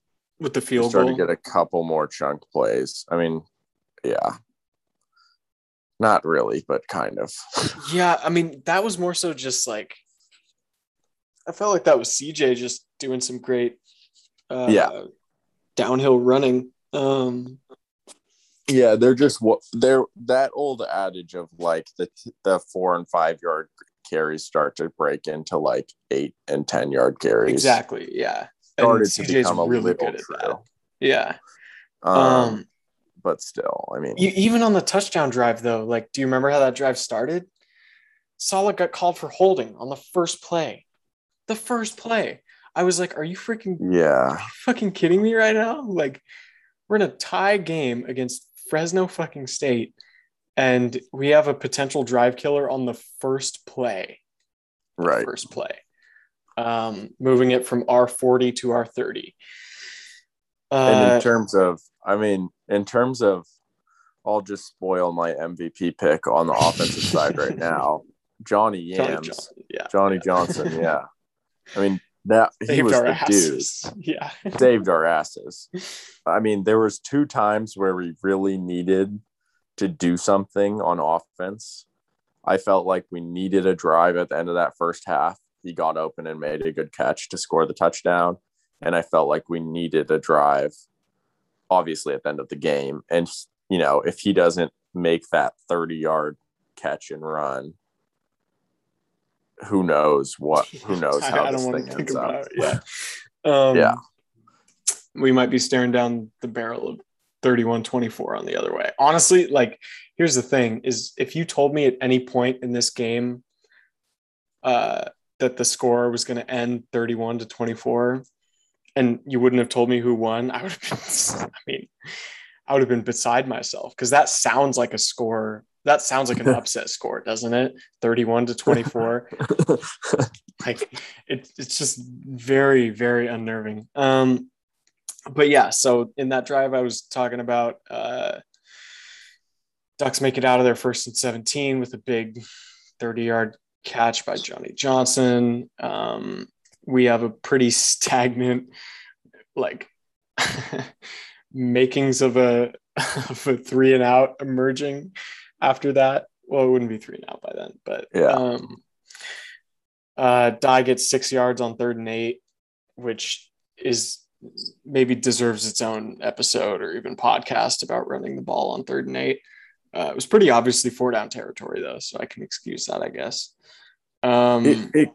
with the field started to get a couple more chunk plays. I mean, yeah. Not really, but kind of. yeah, I mean, that was more so just like I felt like that was CJ just doing some great uh yeah downhill running. Um yeah, they're just what they're that old adage of like the the four and five yard carries start to break into like eight and ten yard carries. Exactly. Yeah. Started and to become a really good at that. Yeah. Um, um, but still, I mean, even on the touchdown drive though, like, do you remember how that drive started? Saleh got called for holding on the first play. The first play. I was like, are you freaking yeah you fucking kidding me right now? Like, we're in a tie game against Fresno fucking State, and we have a potential drive killer on the first play. Right. First play. Um, moving it from R40 to R30. Uh, and in uh, terms of, I mean, in terms of, I'll just spoil my MVP pick on the offensive side right now. Johnny Yams, Johnny, yeah, Johnny yeah. Johnson, yeah. I mean, that he saved was the asses. dude. Yeah. saved our asses. I mean, there was two times where we really needed to do something on offense. I felt like we needed a drive at the end of that first half. He got open and made a good catch to score the touchdown. And I felt like we needed a drive, obviously, at the end of the game. And, you know, if he doesn't make that 30 yard catch and run, who knows what who knows how I, I this thing ends up. It, yeah. Um, yeah. We might be staring down the barrel of 31-24 on the other way. Honestly, like here's the thing is if you told me at any point in this game uh, that the score was going to end 31 to 24 and you wouldn't have told me who won, I would have been I mean, I would have been beside myself because that sounds like a score that sounds like an upset score, doesn't it? 31 to 24. like it, it's just very, very unnerving. Um, but yeah, so in that drive I was talking about, uh, Ducks make it out of their first and 17 with a big 30 yard catch by Johnny Johnson. Um, we have a pretty stagnant, like, makings of a, of a three and out emerging after that. Well, it wouldn't be three now by then, but yeah. Um, uh, Dye gets six yards on third and eight, which is maybe deserves its own episode or even podcast about running the ball on third and eight. Uh, it was pretty obviously four down territory though, so I can excuse that, I guess. Um, it, it,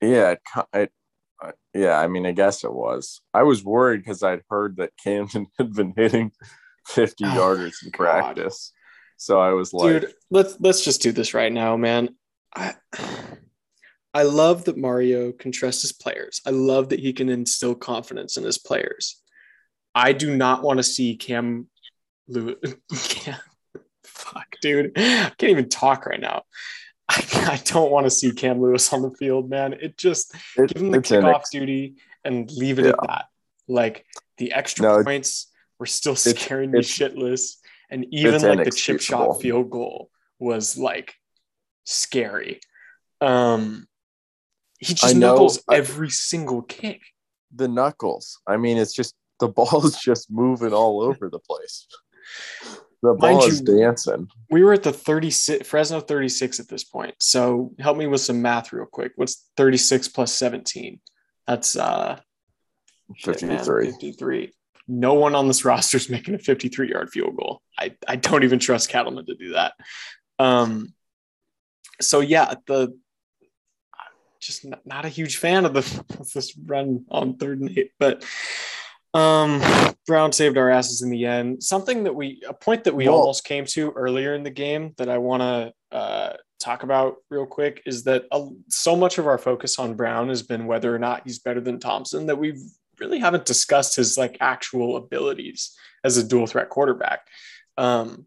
yeah, it, it, uh, yeah. I mean, I guess it was. I was worried because I'd heard that Camden had been hitting fifty oh yarders in practice. So I was like, dude, let's let's just do this right now, man. I I love that Mario can trust his players. I love that he can instill confidence in his players. I do not want to see Cam Lewis. fuck, dude. I can't even talk right now. I, I don't want to see Cam Lewis on the field, man. It just it, give him the kickoff duty and leave it yeah. at that. Like the extra no, points, were still scaring me shitless. And even like the chip shot field goal was like scary. Um, he just know, knuckles I, every single kick. The knuckles. I mean, it's just the ball is just moving all over the place. The ball is dancing. We were at the 36 Fresno 36 at this point. So help me with some math real quick. What's 36 plus 17? That's uh 53. Shit, 53. No one on this roster is making a 53 yard field goal. I, I don't even trust Cattleman to do that. Um, so yeah, the just not, not a huge fan of, the, of this run on third and eight, but um, Brown saved our asses in the end. Something that we, a point that we almost came to earlier in the game that I want to uh, talk about real quick is that uh, so much of our focus on Brown has been whether or not he's better than Thompson that we really haven't discussed his like actual abilities as a dual threat quarterback. Um,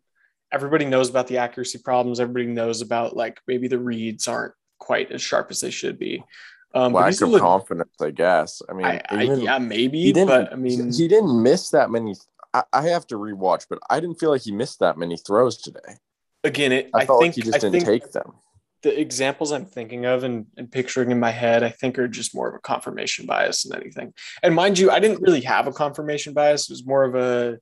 everybody knows about the accuracy problems. Everybody knows about like maybe the reads aren't quite as sharp as they should be. Um, Lack of confidence, I guess. I mean, I, I, yeah, maybe. He didn't, but I mean, he didn't miss that many. I, I, have to rewatch, but I didn't feel like he missed that many throws today. Again, it, I, felt think, like he just didn't take them. The examples I'm thinking of and, and picturing in my head, I think, are just more of a confirmation bias than anything. And mind you, I didn't really have a confirmation bias; it was more of a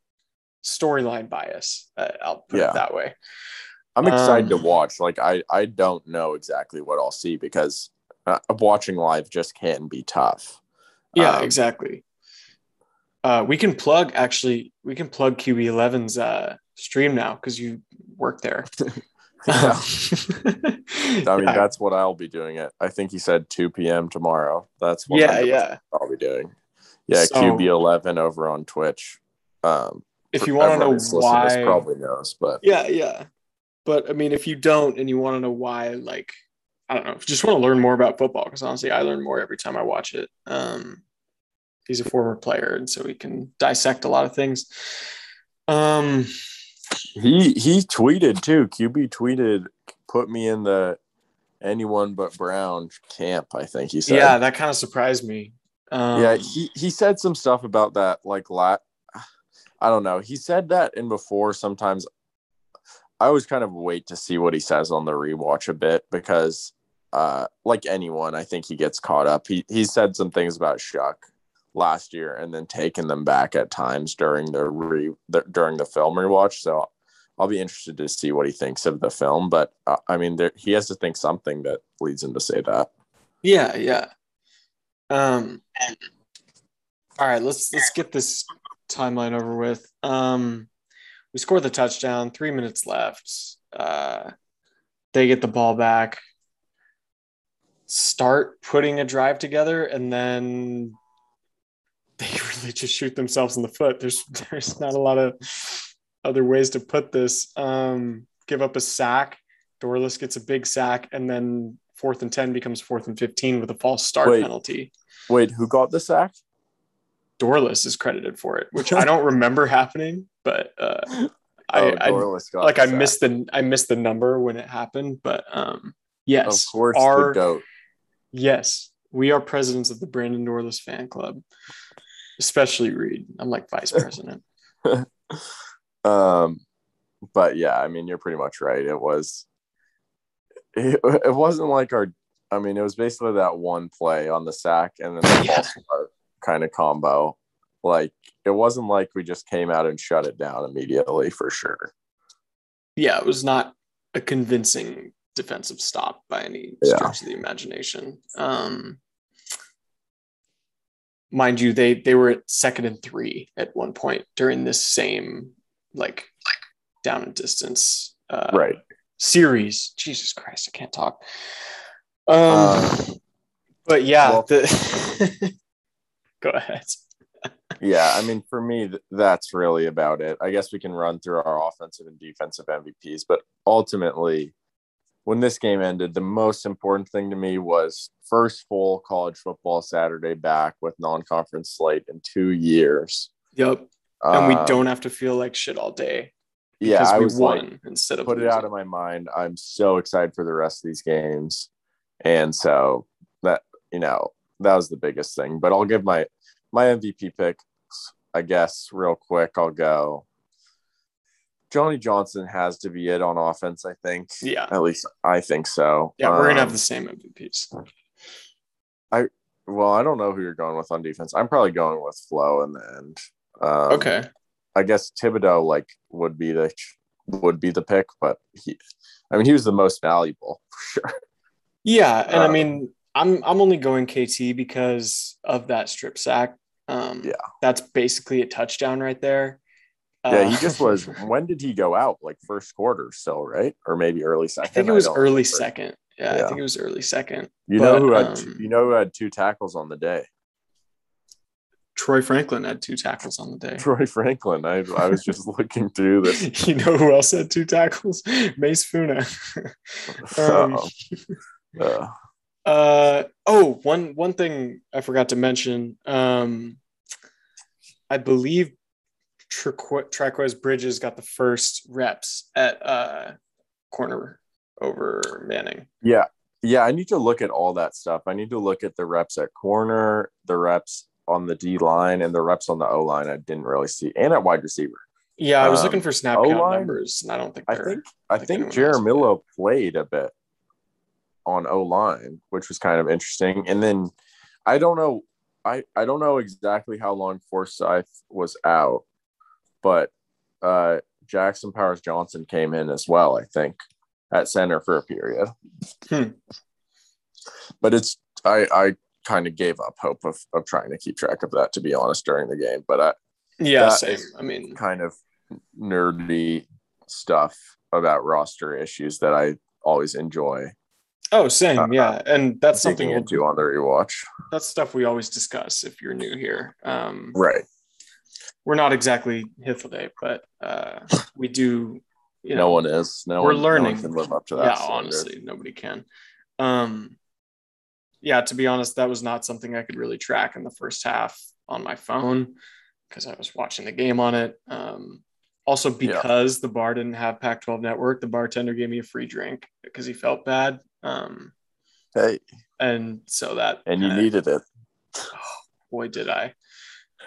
storyline bias. Uh, I'll put yeah. it that way. I'm excited um, to watch. Like I, I don't know exactly what I'll see because uh, watching live just can be tough. Yeah, um, exactly. Uh, we can plug actually. We can plug QB11's uh, stream now because you work there. I mean, yeah. that's what I'll be doing it. I think he said 2 p.m. tomorrow. That's what yeah, yeah. I'll be doing. Yeah, so, QB11 over on Twitch. Um, if you want to know why, probably knows, but yeah, yeah. But I mean, if you don't and you want to know why, like, I don't know, if you just want to learn more about football, because honestly, I learn more every time I watch it. Um, he's a former player, and so he can dissect a lot of things. Um, he he tweeted too. QB tweeted, put me in the anyone but Brown camp. I think he said. Yeah, that kind of surprised me. Um, yeah, he he said some stuff about that, like lat. I don't know. He said that in before. Sometimes I always kind of wait to see what he says on the rewatch a bit because, uh, like anyone, I think he gets caught up. He he said some things about Shough last year and then taken them back at times during the re the, during the film rewatch. So I'll be interested to see what he thinks of the film. But uh, I mean, there, he has to think something that leads him to say that. Yeah, yeah. Um. All right, let's let's get this timeline over with. Um, we score the touchdown, three minutes left. Uh, they get the ball back, start putting a drive together, and then they really just shoot themselves in the foot. There's there's not a lot of other ways to put this. Um, give up a sack. Dorlus gets a big sack, and then fourth and 10 becomes fourth and 15 with a false start wait, penalty. Wait, who got the sack? Dorlus is credited for it, which I don't remember happening, but uh, oh, I, I like I missed the I missed the number when it happened, but um, yes, of course, our, the goat. Yes, we are presidents of the Brandon Dorlus fan club, especially Reed. I'm like vice president. um, but yeah, I mean, you're pretty much right. It was. It, it wasn't like our. I mean, it was basically that one play on the sack and then the yeah. kind of combo. Like it wasn't like we just came out and shut it down immediately for sure. Yeah, it was not a convincing defensive stop by any stretch yeah. of the imagination. Um, mind you, they they were at second and three at one point during this same like down and distance uh, right series. Jesus Christ, I can't talk. Um, uh, but yeah, well, the Go ahead. yeah, I mean, for me, that's really about it. I guess we can run through our offensive and defensive MVPs, but ultimately, when this game ended, the most important thing to me was first full college football Saturday back with non-conference slate in two years. Yep, and we um, don't have to feel like shit all day. Yeah, I was won like, instead of put losing. it out of my mind. I'm so excited for the rest of these games, and so that you know that was the biggest thing. But I'll give my my MVP pick I guess real quick, I'll go. Johnny Johnson has to be it on offense. I think. Yeah. At least I think so. Yeah, we're gonna have Um, the same MVPs. I well, I don't know who you're going with on defense. I'm probably going with Flowe in the end. Um, Okay. I guess Thibodeaux like would be the would be the pick, but he, I mean, he was the most valuable for sure. Yeah, and I Uh, mean, I'm I'm only going KT because of that strip sack. Um, Yeah. that's basically a touchdown right there. Yeah, Uh, he just was. When did he go out? Like first quarter, still right, or maybe early second. I think it was early remember. second. Yeah, I think it was early second. You know who had um, you know who had two tackles on the day? Troy Franklin had two tackles on the day. Troy Franklin. I I was just looking through this. you know who else had two tackles? Mase Funa. um, Uh, Uh oh, one one thing I forgot to mention. Um, I believe Trikweze Bridges got the first reps at uh corner over Manning. yeah, yeah. I need to look at all that stuff. I need to look at the reps at corner, the reps on the D line, and the reps on the O line. I didn't really see, and at wide receiver. Yeah, I was Um, looking for snap count O-line? numbers, and I don't think I think I think think Jaramillo played a bit on O line, which was kind of interesting. And then I don't know, I I don't know exactly how long Forsyth was out, but uh, Jackson Powers Johnson came in as well. I think at center for a period. Hmm. But it's I I kind of gave up hope of of trying to keep track of that to be honest during the game. But I yeah, same. I mean, kind of nerdy stuff about roster issues that I always enjoy oh, same. uh, yeah, and that's something we'll, into on the rewatch. that's stuff we always discuss if you're new here. Um, Right. We're not exactly Hiffaday, but uh, we do. You know, no one is. No we're one, learning. No can live up to that. yeah standard. honestly nobody can um yeah to be honest that was not something i could really track in the first half on my phone because i was watching the game on it um also because the bar didn't have pac 12 network the bartender gave me a free drink because he felt bad um Hey, and so that and you kinda- needed it. boy did i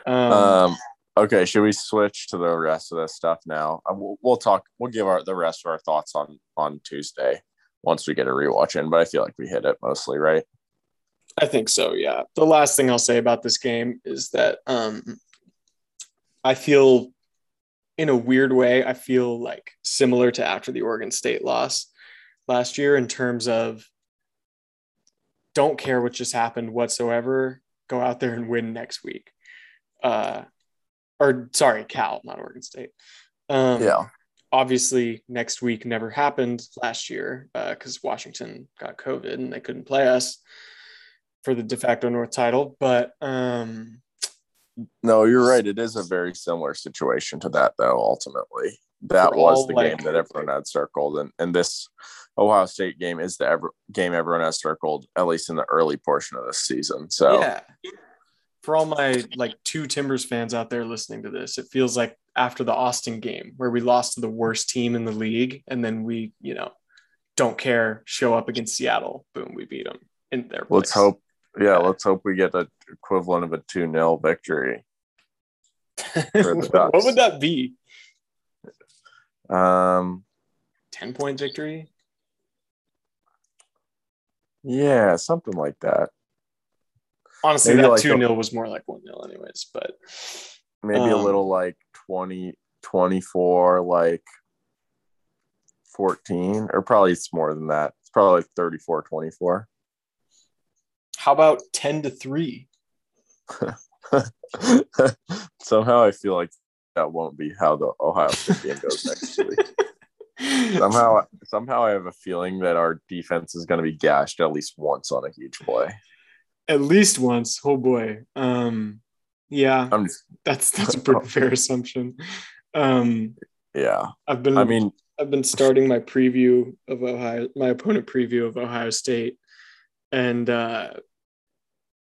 um, Um. Okay. Should we switch to the rest of this stuff now? Uh, We'll, we'll talk. We'll give our the rest of our thoughts on on Tuesday once we get a rewatch in. But I feel like we hit it mostly right. I think so, yeah. The last thing I'll say about this game is that um, I feel, in a weird way, I feel like similar to after the Oregon State loss last year in terms of don't care what just happened whatsoever. Go out there and win next week. Uh, or sorry, Cal, not Oregon State. Um, Yeah. obviously next week never happened last year because Washington got COVID and they couldn't play us for the de facto North title. But um, No, you're right. It is a very similar situation to that, though. Ultimately, that was the like- game that everyone had circled, and and this Ohio State game is the ever, game everyone has circled, at least in the early portion of this season. So yeah, for all my like two Timbers fans out there listening to this, it feels like after the Austin game where we lost to the worst team in the league, and then we, you know, don't care, show up against Seattle, boom, we beat them in their. let's hope. Yeah, let's hope we get the equivalent of a two 0 victory. what would that be? Um, Ten point victory? yeah, something like that. Honestly, Maybe that like two a- 0 was more like one 0 anyways. But Maybe a Um, little like 20, 24, like 14, or probably it's more than that. It's probably like 34, 24. how about ten to three? Somehow I feel like that won't be how the Ohio State game goes next week. Somehow, somehow I have a feeling that our defense is going to be gashed at least once on a huge play. At least once. Oh boy. Um, yeah, I'm just, that's that's a pretty fair assumption. Um, yeah. I've been I mean, I've been starting my preview of Ohio, my opponent preview of Ohio State, and uh,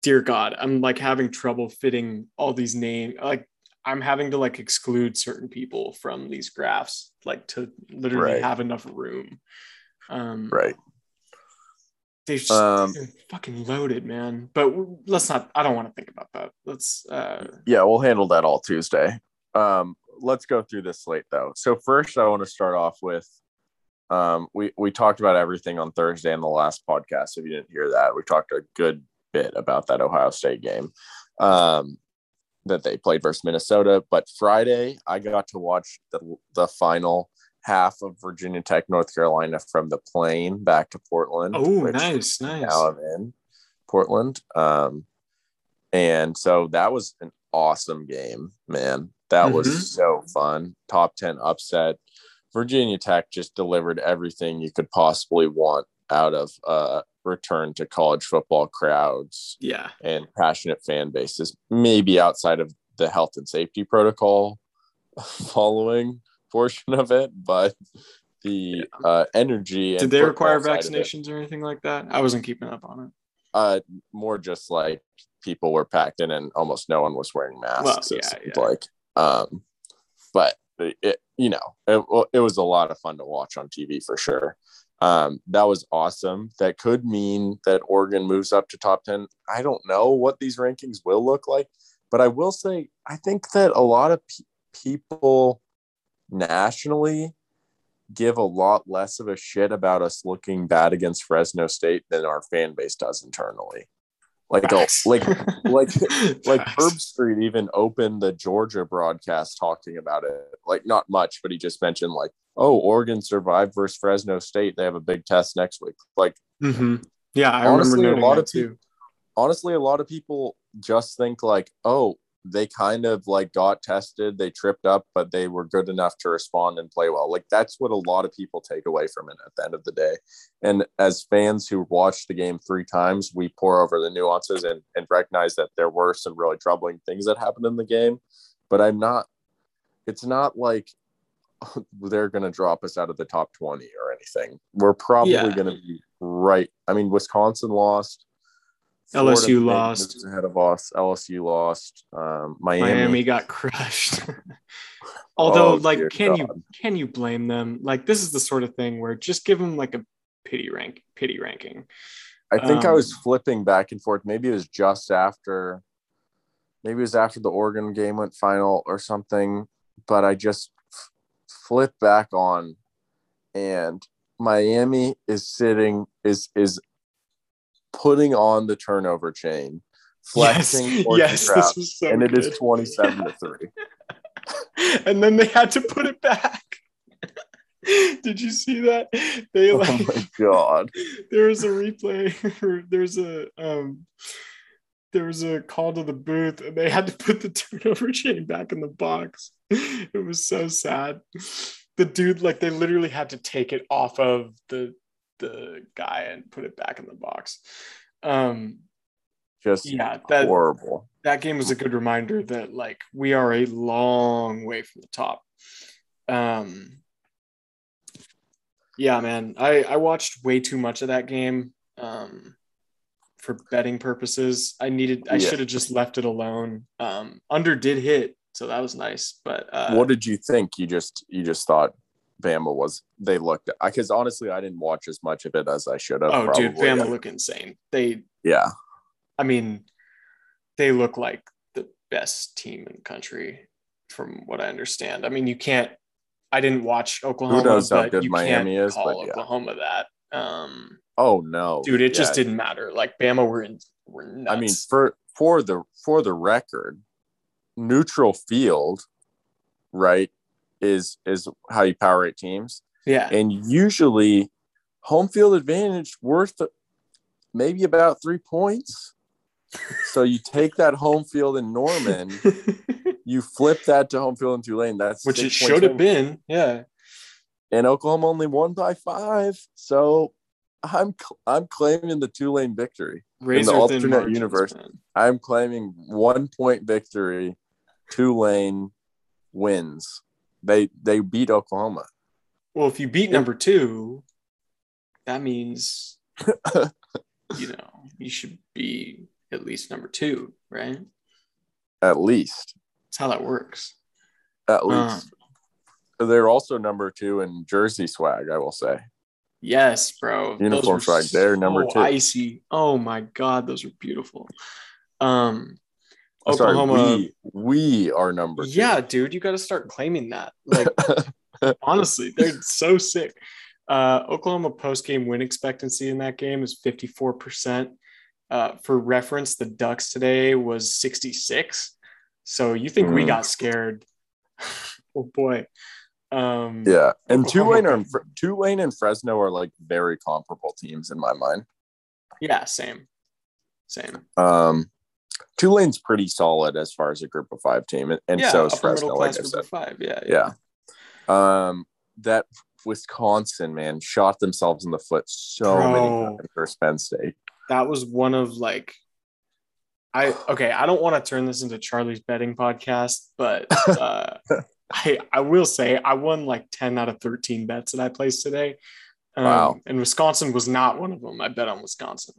dear God, I'm like having trouble fitting all these names. Like I'm having to like exclude certain people from these graphs, like to literally Right. have enough room. Um, right. They've just Um, been fucking loaded, man. But let's not. I don't want to think about that. Let's. uh Yeah, we'll handle that all Tuesday. Um, let's go through this slate though. So first, I want to start off with um, we we talked about everything on Thursday in the last podcast. If you didn't hear that, we talked a good bit about that Ohio State game um, that they played versus Minnesota. But Friday, I got to watch the the final half of Virginia Tech, North Carolina, from the plane back to Portland. Oh, nice, nice. now I'm in Portland. Um, and so that was an awesome game, man. That Mhm. was so fun. Top 10 upset. Virginia Tech just delivered everything you could possibly want out of uh return to college football crowds Yeah. and passionate fan bases, maybe outside of the health and safety protocol following portion of it, but the uh, energy. Did they require football side of it- vaccinations or anything like that? I wasn't keeping up on it. uh more just like people were packed in and almost no one was wearing masks Well, yeah, yeah. like um but it you know it, it was a lot of fun to watch on tv for sure um that was awesome that could mean that oregon moves up to top 10 i don't know what these rankings will look like but i will say i think that a lot of pe- people nationally give a lot less of a shit about us looking bad against Fresno State than our fan base does internally. Like, a, like, like, like. Herbstreit even opened the Georgia broadcast talking about it. Like, not much, but he just mentioned like, oh, Oregon survived versus Fresno State. They have a big test next week. Like, Mhm. Yeah, I Honestly, a remember noting lot of too. honestly, a lot of people just think like, oh, they kind of like got tested, they tripped up, but they were good enough to respond and play well. Like that's what a lot of people take away from it at the end of the day. And as fans who watched the game three times, we pour over the nuances and, and recognize that there were some really troubling things that happened in the game. But I'm not, it's not like they're going to drop us out of the top 20 or anything. We're probably Yeah. going to be right. I mean, Wisconsin lost. LSU Florida lost. ahead of us. LSU lost. Um, Miami. Miami got crushed. Although, Oh, like, can you can you blame them? Like, this is the sort of thing where just give them like a pity rank, pity ranking. I think I was um, flipping back and forth. Maybe it was just after. Maybe it was after the Oregon game went final or something. But I just f- flipped back on, and Miami is sitting is is putting on the turnover chain, flexing yes, yes, the crowd, this was so and it is twenty seven to three. and then they had to put it back. Did you see that? They Oh my god! there was a replay or there's a um there was a call to the booth and they had to put the turnover chain back in the box. It was so sad. The dude like they literally had to take it off of the the guy and put it back in the box. Um Just yeah, that horrible. that game was a good reminder that like we are a long way from the top. Um yeah, man. I I watched way too much of that game um for betting purposes. I needed I Yeah. should have just left it alone. Um under did hit, so that was nice, but uh what did you think? You just you just thought Bama was they looked because honestly I didn't watch as much of it as I should have. Oh dude, probably. Bama look insane. They Yeah, I mean, they look like the best team in the country, from what I understand. I mean, you can't. I didn't watch Oklahoma, Who knows how but good Miami is, call but yeah. Oklahoma that. Um, Oh no, dude, it just didn't matter. Like Bama were in, were nuts. I mean, for for the for the record, neutral field, right, is is how you power eight teams, yeah, and usually home field advantage worth maybe about three points. So you take that home field in Norman, you flip that to home field in Tulane. That's which it should have been. Yeah, and Oklahoma only won by five. So I'm I'm claiming the Tulane victory. razor the alternate margins, universe. man. I'm claiming one point victory. Tulane wins. They they beat Oklahoma. Well, if you beat number two, that means you know you should be at least number two, right? At least. That's how that works. At Um, least. They're also number two in jersey swag, I will say. Yes, bro. Uniform Uniforms right there, number two. Icy. Oh my god, those are beautiful. Um, Oh, Sorry, Oklahoma. we we are number two. yeah, dude, you got to start claiming that. Like, honestly, they're so sick. Uh, Oklahoma post game win expectancy in that game is 54%. Uh, for reference, the Ducks today was 66. So you think we Mm. got scared? oh boy. Um, yeah, and Oklahoma- Tulane are Tulane and Fresno are like very comparable teams in my mind. Yeah, same. Same. Um, Tulane's pretty solid as far as a group of five team, and, and yeah, so is Fresno. Like class I group said, of five. Yeah, yeah. Um, that Wisconsin man shot themselves in the foot so Bro. many times for Penn State. that was one of like I okay, I don't want to turn this into Charlie's betting podcast, but uh I I will say I won like 10 out of 13 bets that I placed today. Um, Wow. and Wisconsin was not one of them. I bet on Wisconsin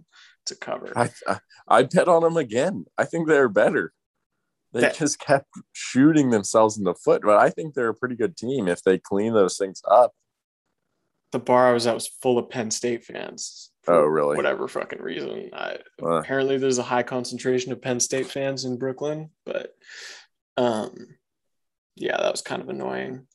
to cover. I I, I bet on them again. I think they're better. They That- just kept shooting themselves in the foot, but I think they're a pretty good team if they clean those things up. the bar I was at was full of Penn State fans. Oh, really? Whatever fucking reason. I, Uh. apparently there's a high concentration of Penn State fans in Brooklyn, but um yeah, that was kind of annoying.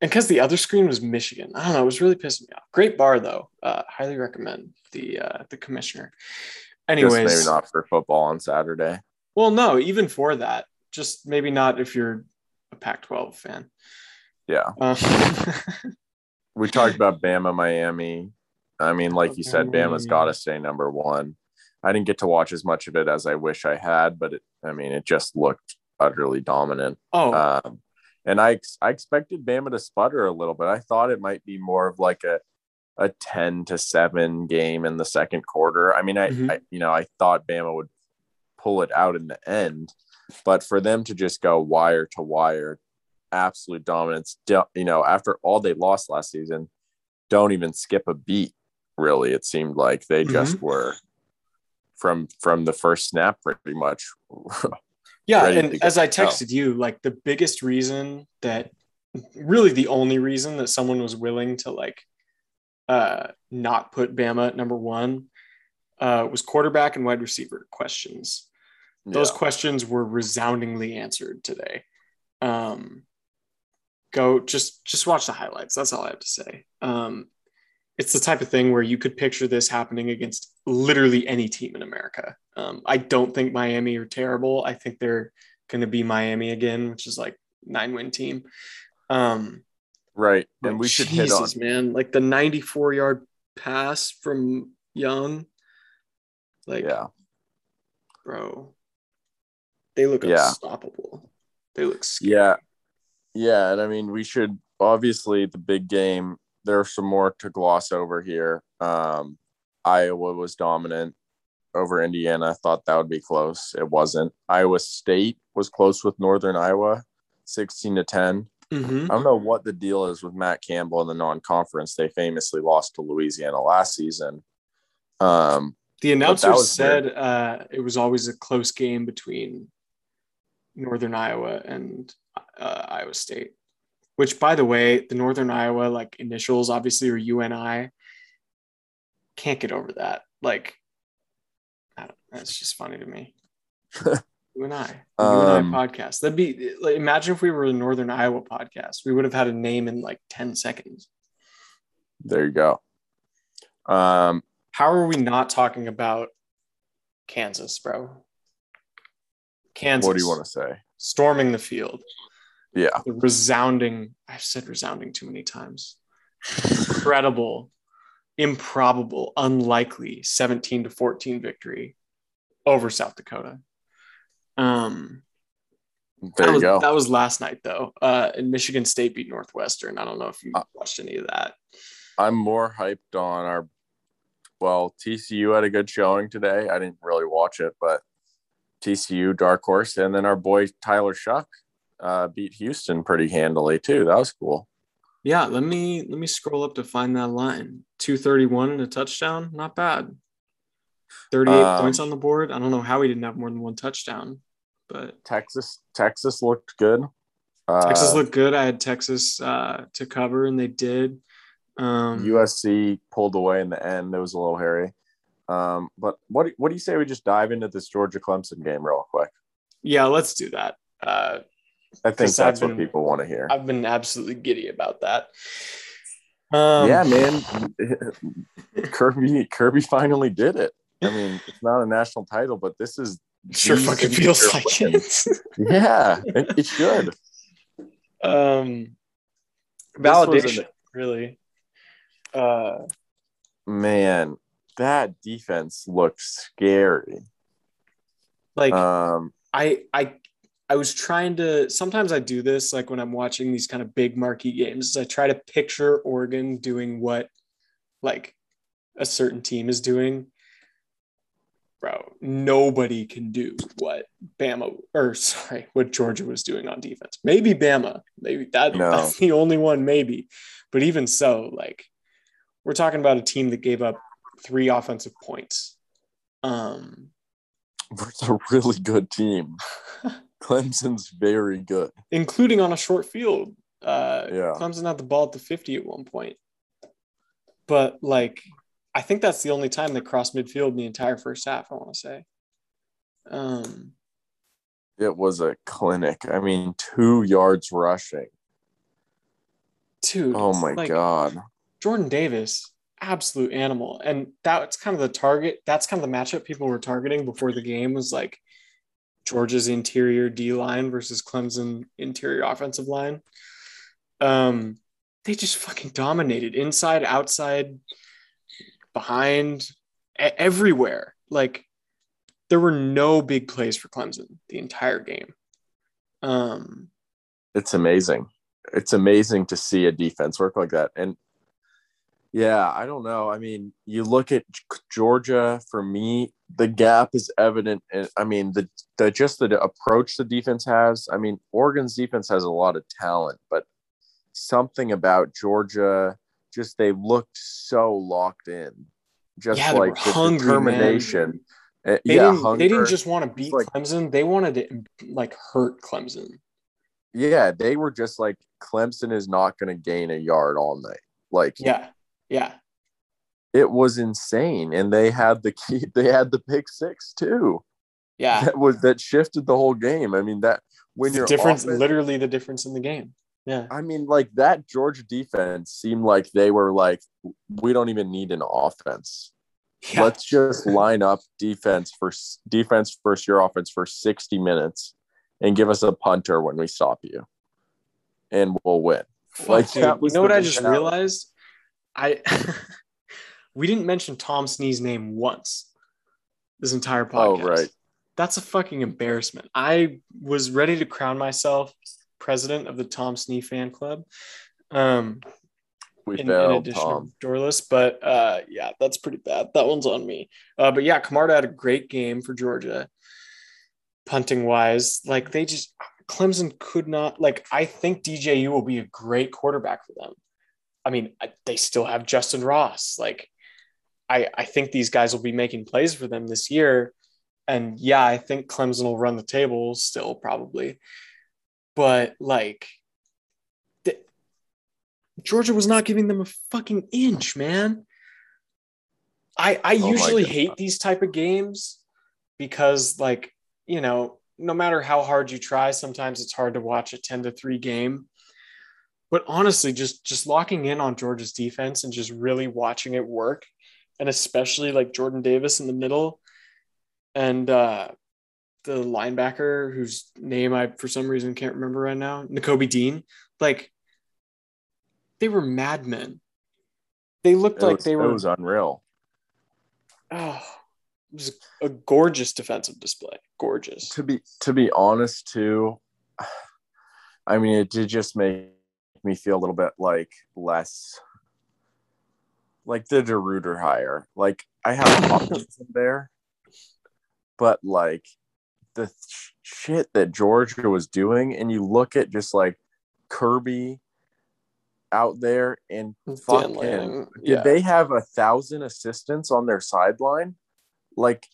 And because the other screen was Michigan, I don't know, it was really pissing me off. Great bar though. Uh, highly recommend the uh, the commissioner. Just Anyways, maybe not for football on Saturday. well, no, even for that, just maybe not if you're a Pac-12 fan. Yeah. Uh, We talked about Bama, Miami. I mean, like you said, Bama's got to stay number one. I didn't get to watch as much of it as I wish I had, but it, I mean, it just looked utterly dominant. oh, Um, and I I expected Bama to sputter a little bit. I thought it might be more of like a a ten to seven game in the second quarter. I mean, I, Mhm. I you know I thought Bama would pull it out in the end, but for them to just go wire to wire, absolute dominance. do- You know, after all they lost last season, don't even skip a beat. Really, it seemed like they just were from from the first snap pretty much. Yeah, and as I texted you, like the biggest reason that really the only reason that someone was willing to like uh not put Bama at number one uh was quarterback and wide receiver questions. Those Yeah. questions were resoundingly answered today. Um go just just watch the highlights. That's all I have to say. Um it's the type of thing where you could picture this happening against literally any team in America. Um, I don't think Miami are terrible. I think they're going to be Miami again, which is like nine win team. Um, right, and we should hit on Jesus, man, like the 94 yard pass from Young, like, yeah. bro, they look Yeah. unstoppable. They look scary. Yeah. Yeah. And I mean, we should obviously the big game, there's some more to gloss over here. Um, Iowa was dominant over Indiana. I thought that would be close. It wasn't. Iowa State was close with Northern Iowa, 16 to 10. Mhm. I don't know what the deal is with Matt Campbell in the non conference. They famously lost to Louisiana last season. Um, The announcer said uh, it was always a close game between Northern Iowa and uh, Iowa State. Which, by the way, the Northern Iowa like initials obviously are UNI. Can't get over that. Like, I don't, that's just funny to me. UNI, the Um, UNI podcast. That'd be like, imagine if we were a Northern Iowa podcast. We would have had a name in like ten seconds. there you go. Um, How are we not talking about Kansas, bro? Kansas. what do you want to say? storming the field? Yeah. The resounding, I've said resounding too many times. Incredible, improbable, unlikely 17 to 14 victory over South Dakota. Um, There that you was, go. That was last night, though. Uh, and Michigan State beat Northwestern. I don't know if you Uh, watched any of that. I'm more hyped on our. Well, TCU had a good showing today. I didn't really watch it, but TCU dark horse, and then our boy Tyler Shough uh, beat Houston pretty handily too. That was cool. Yeah, let me let me scroll up to find that line. 231 and a touchdown, not bad. 38 Um, points on the board. I don't know how he didn't have more than one touchdown, but Texas, Texas looked good. Uh, Texas looked good. I had Texas uh, to cover, and they did. Um, USC pulled away in the end. It was a little hairy. Um, but what what do you say we just dive into this Georgia Clemson game real quick? Yeah, let's do that. Uh, I think that's I've what people want to hear. I've been absolutely giddy about that. Um, yeah, man. Kirby Kirby finally did it. I mean, it's not a national title, but this is sure fucking feels like win. it. Yeah, it, it should. um, validation, an- really. Uh, Man, that defense looked scary. like Um, I I I was trying to sometimes I do this like when I'm watching these kind of big marquee games I try to picture Oregon doing what like a certain team is doing. Bro, nobody can do what Bama or sorry, what Georgia was doing on defense. Maybe Bama, maybe that, No. that's the only one, maybe. But even so, like we're talking about a team that gave up three offensive points. Um it's a really good team. Clemson's very good. including on a short field. Uh, Yeah. Clemson had the ball at the 50 at one point. But, like, I think that's the only time they crossed midfield in the entire first half, I want to say. Um, It was a clinic. I mean, two yards rushing. dude. Oh my like, god. Jordan Davis, absolute animal. And that's kind of the target. That's kind of the matchup people were targeting before the game was like Georgia's interior D line versus Clemson interior offensive line. Um, they just fucking dominated inside, outside, behind, everywhere. Like there were no big plays for Clemson the entire game. Um, It's amazing. It's amazing to see a defense work like that. And yeah, I don't know. I mean, you look at Georgia. For me, the gap is evident. And I mean, the the just the approach the defense has. I mean, Oregon's defense has a lot of talent, but something about Georgia, just they looked so locked in. Just Yeah, like the hungry, determination. Uh, they yeah, didn't. They didn't just want to beat like- Clemson. They wanted to like hurt Clemson. yeah, they were just like Clemson is not going to gain a yard all night. Like Yeah, yeah, it was insane, and they had the key. They had the pick six too. yeah. That was that shifted the whole game. I mean that when the you're difference, offense- literally the difference in the game. Yeah, I mean, like that Georgia defense seemed like they were like, we don't even need an offense. yeah. Let's just line up defense for defense first your offense for 60 minutes and give us a punter when we stop you. And we'll win. Like, dude. You know what I just realized? I we didn't mention Tom Snee's name once this entire podcast. Oh, right. That's a fucking embarrassment. I was ready to crown myself president of the Tom Snee fan club. Um, We in, in failed, addition Tom. to Dorless. But uh, yeah, that's pretty bad. That one's on me. Uh, but yeah, Camarda had a great game for Georgia, punting wise. Like they just Clemson could not. Like I think DJU will be a great quarterback for them. I mean, they still have Justin Ross. Like I, I think these guys will be making plays for them this year. And yeah, I think Clemson will run the table still probably. But like th- Georgia was not giving them a fucking inch, man. I I Oh usually hate these type of games because like, you know, no matter how hard you try, sometimes it's hard to watch a 10 to 3 game. But honestly, just just locking in on Georgia's defense and just really watching it work, and especially like Jordan Davis in the middle, and uh, the linebacker whose name I for some reason can't remember right now, Nakobe Dean, like they were madmen. They looked It like was, they were. it was unreal. oh, it was a gorgeous defensive display. Gorgeous. To be to be honest, too, I mean, it did just make me feel a little bit like less like the DeRuyter hire. Like I have optimism there, but like the sh- shit that Georgia was doing, and you look at just like Kirby out there and fucking Lanning, did yeah. they have a thousand assistants on their sideline? Like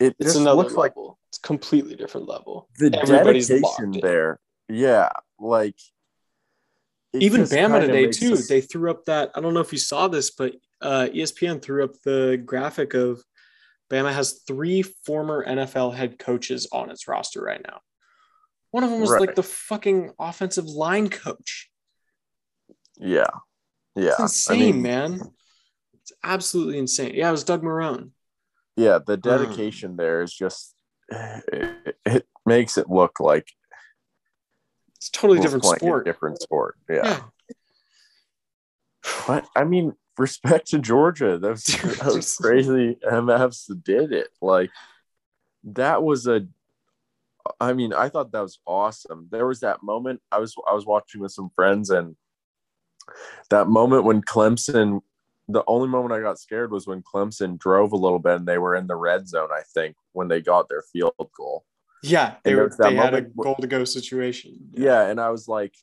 it It's just another looks like it's completely different level. the Everybody's dedication there. Yeah, like Even Bama today too. us- They threw up that. I don't know if you saw this, but uh, ESPN threw up the graphic of Bama has three former NFL head coaches on its roster right now. One of them was like the fucking offensive line coach. yeah, yeah. It's I insane, mean, man. It's absolutely insane. Yeah, it was Doug Marrone. yeah, the dedication there is just it, it makes it look like It's a totally different sport. different sport. Yeah. Yeah. But I mean, respect to Georgia. Those, those crazy MFs did it. Like that was a I mean, I thought that was awesome. There was that moment I was I was watching with some friends and that moment when Clemson the only moment I got scared was when Clemson drove a little bit and they were in the red zone, I think, when they got their field goal. Yeah, they, were, they had a goal to go situation. Yeah, and I was like,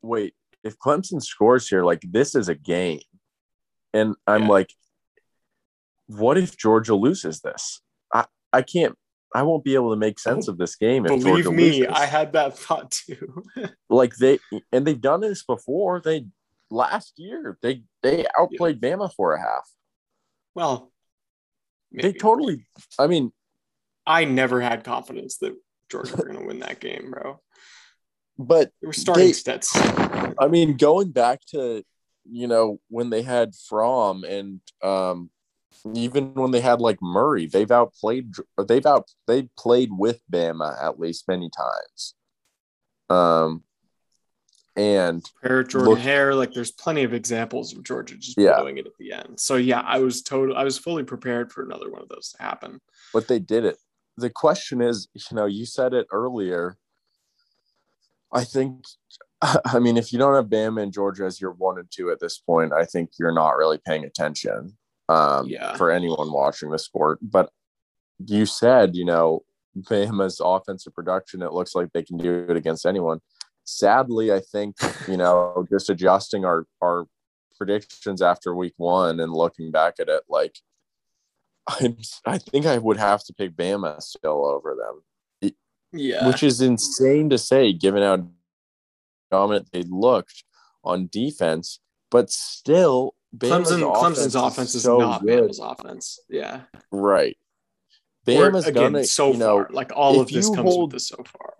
wait, if Clemson scores here, like this is a game. And I'm Yeah. like, what if Georgia loses this? I, I can't I won't be able to make sense of this game if Believe Georgia me, loses. I had that thought too. like they and they've done this before. They last year they they outplayed Bama for a half. well, They totally I mean, I never had confidence that Georgia were going to win that game, bro. but They were starting They- Stetson. I mean, going back to you know when they had Fromm and um, even when they had like Murray, they've outplayed. They've out they played with Bama at least many times. Um, and Compare Jordan Look- Hare, like there's plenty of examples of Georgia just Yeah. blowing it at the end. So yeah, I was total. I was fully prepared for another one of those to happen. but they did it. The question is, you know, you said it earlier. I think, I mean, if you don't have Bama and Georgia as your one and two at this point, I think you're not really paying attention um, Yeah. for anyone watching the sport. But you said, you know, Bama's offensive production, it looks like they can do it against anyone. Sadly, I think, you know, just adjusting our, our predictions after week one and looking back at it, like, I'm, I think I would have to pick Bama still over them Yeah, which is insane to say given how dominant they looked on defense. But still, Bama's Clemson, Clemson's offense, offense is so not good. Bama's offense. Yeah, right. Or, Bama's again gonna, so you know, far. Like all of this comes hold- with this so far.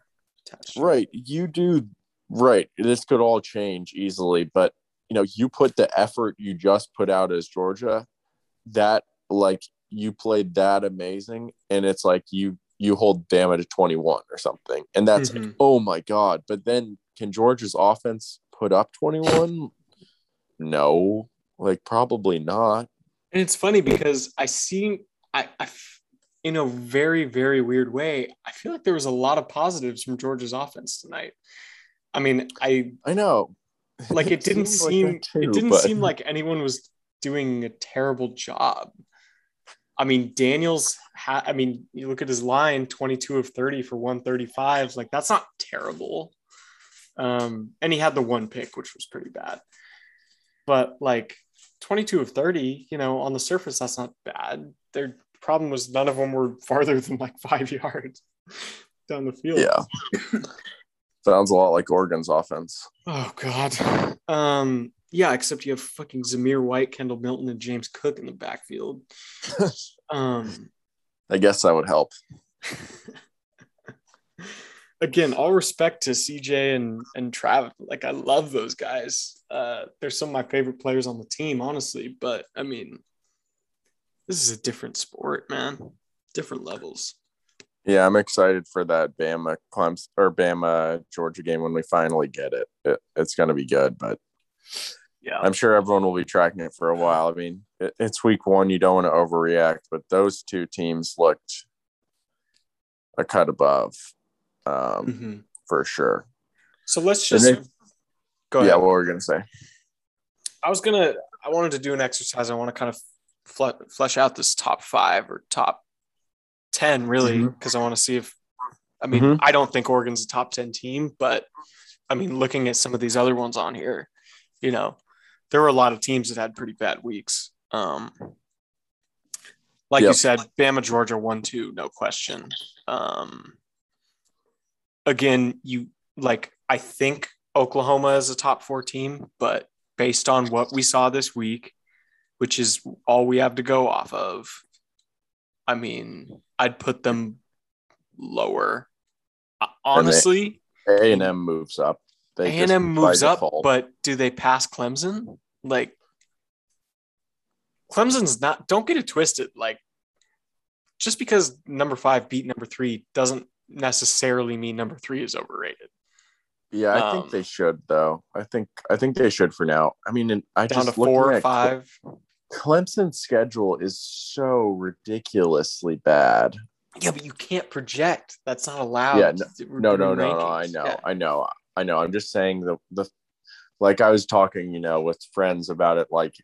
right. You do right. This could all change easily, but you know, you put the effort you just put out as Georgia, that like you played that amazing, and it's like you you hold to twenty one or something, and that's Mhm. oh my god but then can georgia's offense put up 21 no like probably not And it's funny because I see, I, in a very, very weird way, I feel like there was a lot of positives from Georgia's offense tonight. I mean, I i know like it didn't seemed like seem that too, it didn't but- seem like anyone was doing a terrible job. I mean, Daniels had I mean, you look at his line 22 of 30 for 135, like that's not terrible. Um, and he had the one pick, which was pretty bad. But like 22 of 30, you know, on the surface, that's not bad. Their problem was none of them were farther than like five yards down the field. yeah sounds a lot like oregon's offense Oh God. Um. Yeah, except you have fucking Zamir White, Kendall Milton, and James Cook in the backfield. Um. i guess that would help Again, all respect to CJ and and Travis. Like I love those guys. Uh, they're some of my favorite players on the team, honestly. But I mean, this is a different sport, man. Different levels. yeah i'm excited for that bama clemson or bama georgia game when we finally get it, it it's going to be good but Yeah. I'm sure everyone will be tracking it for a while. I mean, it, it's week one. You don't want to overreact, but those two teams looked a cut above um, Mhm. for sure. So let's just go ahead. Yeah, what were we going to say? I was gonna. I wanted to do an exercise. I want to kind of fle- flesh out this top five or top ten, really, because I want to see if. I mean, Mhm. I don't think Oregon's a top ten team, but I mean, looking at some of these other ones on here, you know, there were a lot of teams that had pretty bad weeks. Um, like you said, Bama, Georgia, one, two, no question. Um, again, you like. I think Oklahoma is a top four team, but based on what we saw this week, which is all we have to go off of, I mean, I'd put them lower. Honestly, A and M moves up. A They and M moves up, but do they pass Clemson? Like, Clemson's not. Don't get it twisted. Like, just because number five beat number three doesn't necessarily mean number three is overrated. yeah, I um, think they should though. I think I think they should for now. I mean, I Down just to four or five. Clemson's schedule is so ridiculously bad. Yeah, but you can't project. That's not allowed. Yeah, We're No, no, no, no. I know, Yeah. I know, I know. I'm just saying the the like I was talking, you know, with friends about it. Like,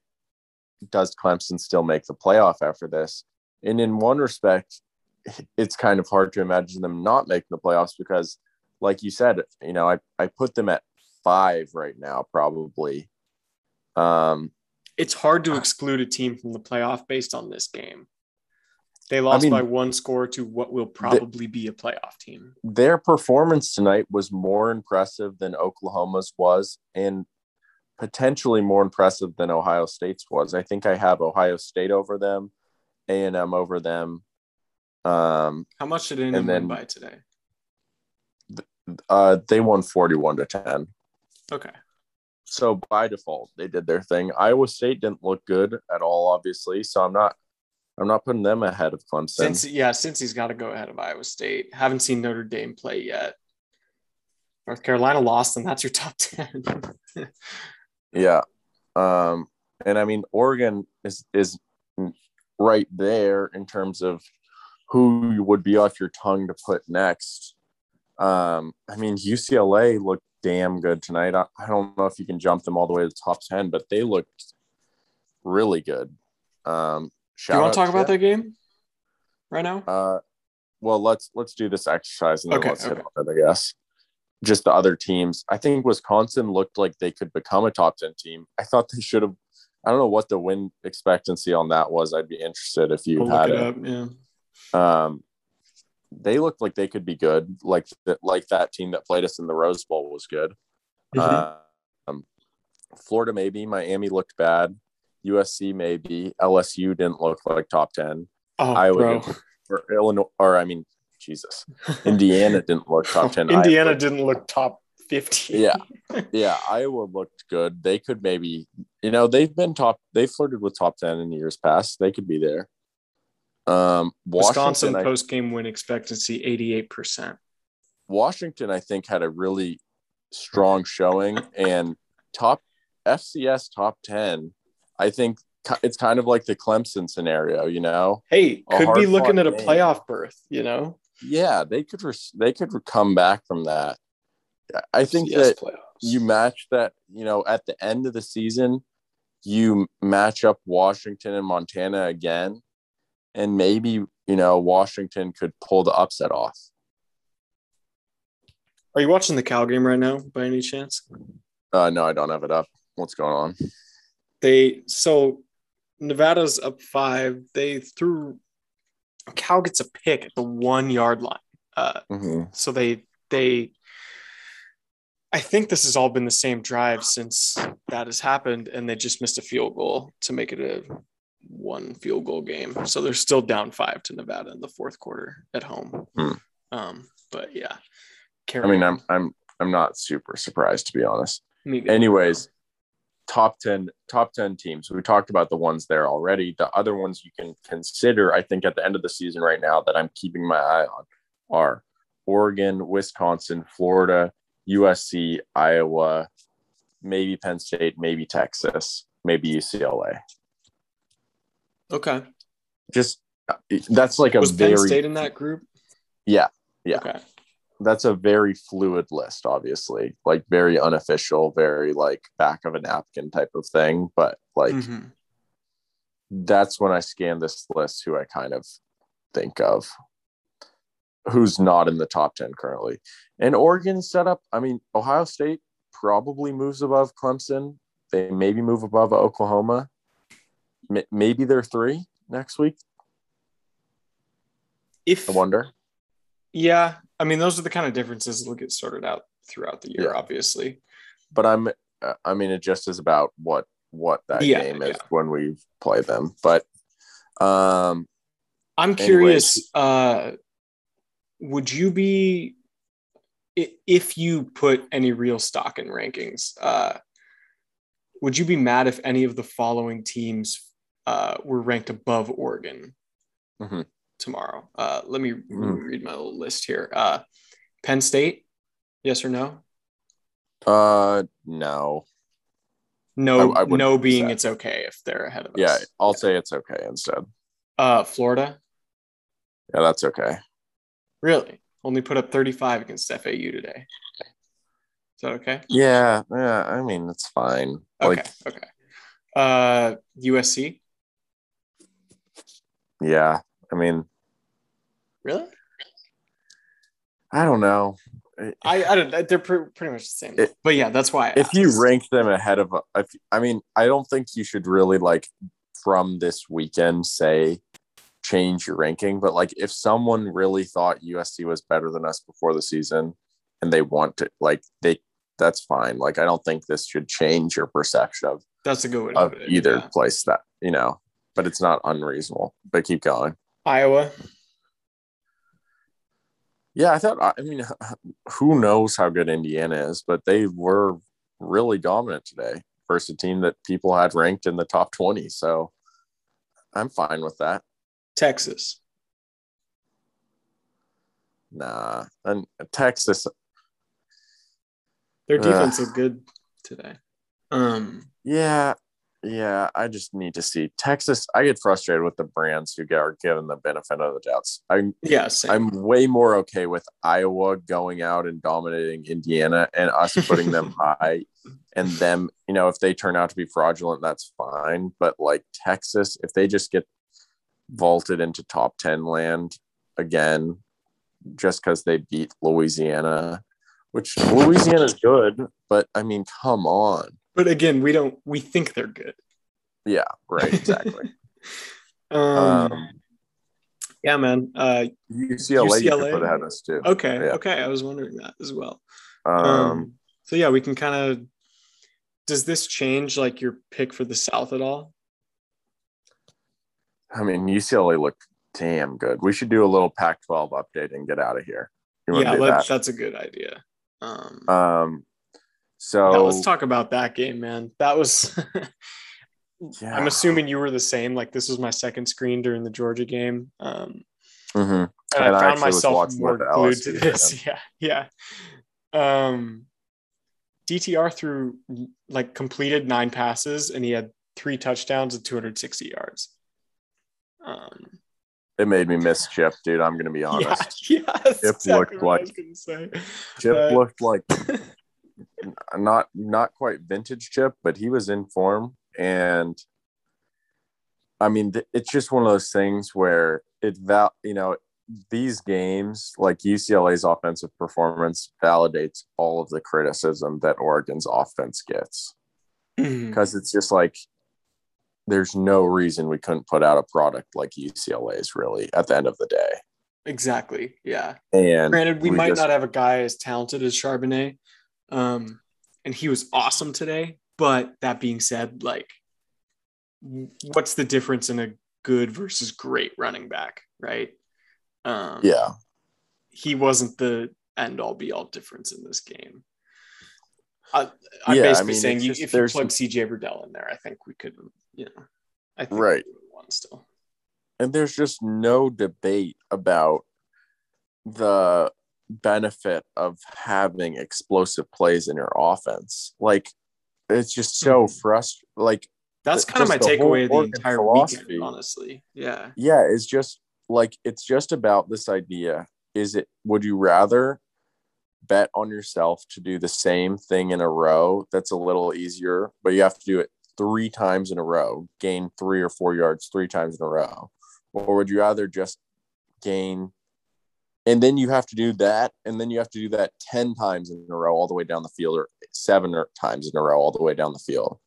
does Clemson still make the playoff after this? And in one respect, it's kind of hard to imagine them not making the playoffs because, like you said, you know, I I put them at five right now, probably. Um, It's hard to exclude a team from the playoff based on this game. They lost mean, by one score to what will probably be a playoff team. their performance tonight was more impressive than Oklahoma's was, and potentially more impressive than Ohio State's was. I think I have Ohio State over them, A and M over them. Um, How much did A&M And then- win by today? uh, they won forty-one to ten. Okay. So by default, they did their thing. Iowa State didn't look good at all, obviously. So I'm not, I'm not putting them ahead of Clemson. Since yeah, since he's got to go ahead of Iowa State. Haven't seen Notre Dame play yet. North Carolina lost, and that's your top ten. Yeah. Um, and I mean, Oregon is is right there in terms of who you would be off your tongue to put next. Um, I mean, UCLA looked damn good tonight. I, I don't know if you can jump them all the way to the top 10, but they looked really good. Um, Do you want to talk about that game right now? Uh, well, let's let's do this exercise and then Okay, let's hit on it, I guess. Just the other teams. I think Wisconsin looked like they could become a top 10 team. I thought they should have. I don't know what the win expectancy on that was. I'd be interested if you We'll had it it. up. Yeah. Um, they looked like they could be good. Like that, like that team that played us in the Rose Bowl was good. Mhm. Um, Florida maybe. Miami looked bad. USC maybe. LSU didn't look like top 10. Oh, Iowa or Illinois, or I mean, Jesus, Indiana didn't look top ten. Indiana Iowa- didn't look top fifty. Yeah. yeah, Iowa looked good. They could maybe, you know, they've been top. They flirted with top ten in years past. They could be there. Um, Wisconsin Washington, post game win expectancy eighty eight percent. Washington, I think had a really strong showing and top FCS top ten. I think it's kind of like the Clemson scenario, you know. Hey, A could be looking at a game. playoff berth. You know, Yeah, they could. res- They could come back from that. I think Yes, that playoffs. you match that you know at the end of the season you match up washington and montana again and maybe you know washington could pull the upset off Are you watching the Cal game right now, by any chance? uh no i don't have it up what's going on They so Nevada's up five. They threw Cal gets a pick at the one yard line. Uh, Mhm. so they they I think this has all been the same drive since that has happened, and they just missed a field goal to make it a one field goal game. So they're still down five to Nevada in the fourth quarter at home. Hmm. Um, but yeah. i mean i'm i'm i'm not super surprised to be honest anyways top 10 top 10 teams we talked about the ones there already the other ones you can consider i think at the end of the season right now that i'm keeping my eye on are oregon wisconsin florida usc iowa maybe penn state maybe texas maybe ucla okay. just uh, that's like a Was very Penn State in that group? yeah yeah. Okay. That's a very fluid list obviously like very unofficial very like back of a napkin type of thing but like Mhm. that's when I scan this list who I kind of think of who's not in the top 10 currently. And Oregon setup, I mean, Ohio State probably moves above Clemson. They maybe move above Oklahoma. M- maybe they're three next week. If I wonder. Yeah, I mean, those are the kind of differences that'll get sorted out throughout the year, Yeah. obviously. but I'm uh, I mean it just is about what what that Yeah, game is yeah. when we play them. But um I'm curious. Uh, would you be if you put any real stock in rankings? Uh, would you be mad if any of the following teams uh, were ranked above Oregon Mhm. Tomorrow? Uh, let me Mm. read my little list here. Uh, Penn State, yes or no? uh no. No, I- I no being it's okay if they're ahead of us. Yeah, I'll say it's okay instead. Uh, Florida, Yeah, that's okay. really only put up 35 against FAU today. Is that okay? Yeah, yeah, I mean it's fine. Okay, Like okay. Uh, USC, yeah, I mean, really? I don't know. I, I don't. They're pre- pretty much the same. It- but yeah, that's why. I if you rank them ahead of uh, if, i mean i don't think you should really like from this weekend say change your ranking but like if someone really thought usc was better than us before the season and they want to like they that's fine like i don't think this should change your perception of that's a good way of it. either yeah. place that you know but it's not unreasonable but keep going Iowa, yeah i thought i mean who knows how good indiana is but they were really dominant today versus a team that people had ranked in the top 20 so i'm fine with that. Texas, nah and texas. Their defense is good today. Um, yeah yeah i just need to see. Texas i get frustrated with the brands who get are given the benefit of the doubts. I'm yeah, same. i'm way more okay with iowa going out and dominating indiana and us putting them high and them you know if they turn out to be fraudulent that's fine. But like texas if they just get vaulted into top 10 land again just because they beat louisiana which louisiana's good but i mean come on but again, we don't. We think they're good. yeah right exactly um, um yeah, man. Uh, ucla, UCLA? could ahead of us too okay, Yeah. okay. I was wondering that as well. um, Um, so yeah, we can kind of. Does this change like your pick for the South at all? i mean ucla looked damn good we should do a little pac 12 update and get out of here Yeah, that? that's a good idea. Um, Um, so yeah, let's talk about that game, man. That was. Yeah. I'm assuming you were the same. Like this was my second screen during the Georgia game, um, Mhm. and, And I I found myself more glued to this. Yeah, yeah. Um, DTR threw like completed nine passes, and he had three touchdowns and 260 yards. Um, it made me miss Chip, dude. I'm gonna be honest. Yeah, yeah, Chip exactly looked what I like- was gonna say. Chip Uh, looked like not not quite vintage Chip, but he was in form, and I mean, it's just one of those things where it val, you know, these games like UCLA's offensive performance validates all of the criticism that Oregon's offense gets. Mm-hmm. Because it's just like there's no reason we couldn't put out a product like UCLA's really at the end of the day. Exactly. Yeah. And Granted, we, might just- not have a guy as talented as Charbonnet, um, and he was awesome today. But that being said, like, what's the difference in a good versus great running back, right? Um, yeah, he wasn't the end all be all difference in this game. I, I'm Yeah, I basically mean, saying you, just- if you plug CJ Verdell in there, I think we could, you know, I think Right. we would won still. and there's just no debate about the benefit of having explosive plays in your offense. Like it's just so Mhm. frustrating. Like That's kind of my just the whole takeaway of the entire philosophy. weekend, honestly. Yeah. yeah, it's just like it's just about this idea. Is it would you rather bet on yourself to do the same thing in a row that's a little easier, but you have to do it three times in a row, gain three or four yards three times in a row? Or would you rather just gain and then you have to do that, and then you have to do that 10 times in a row all the way down the field, or seven or times in a row all the way down the field?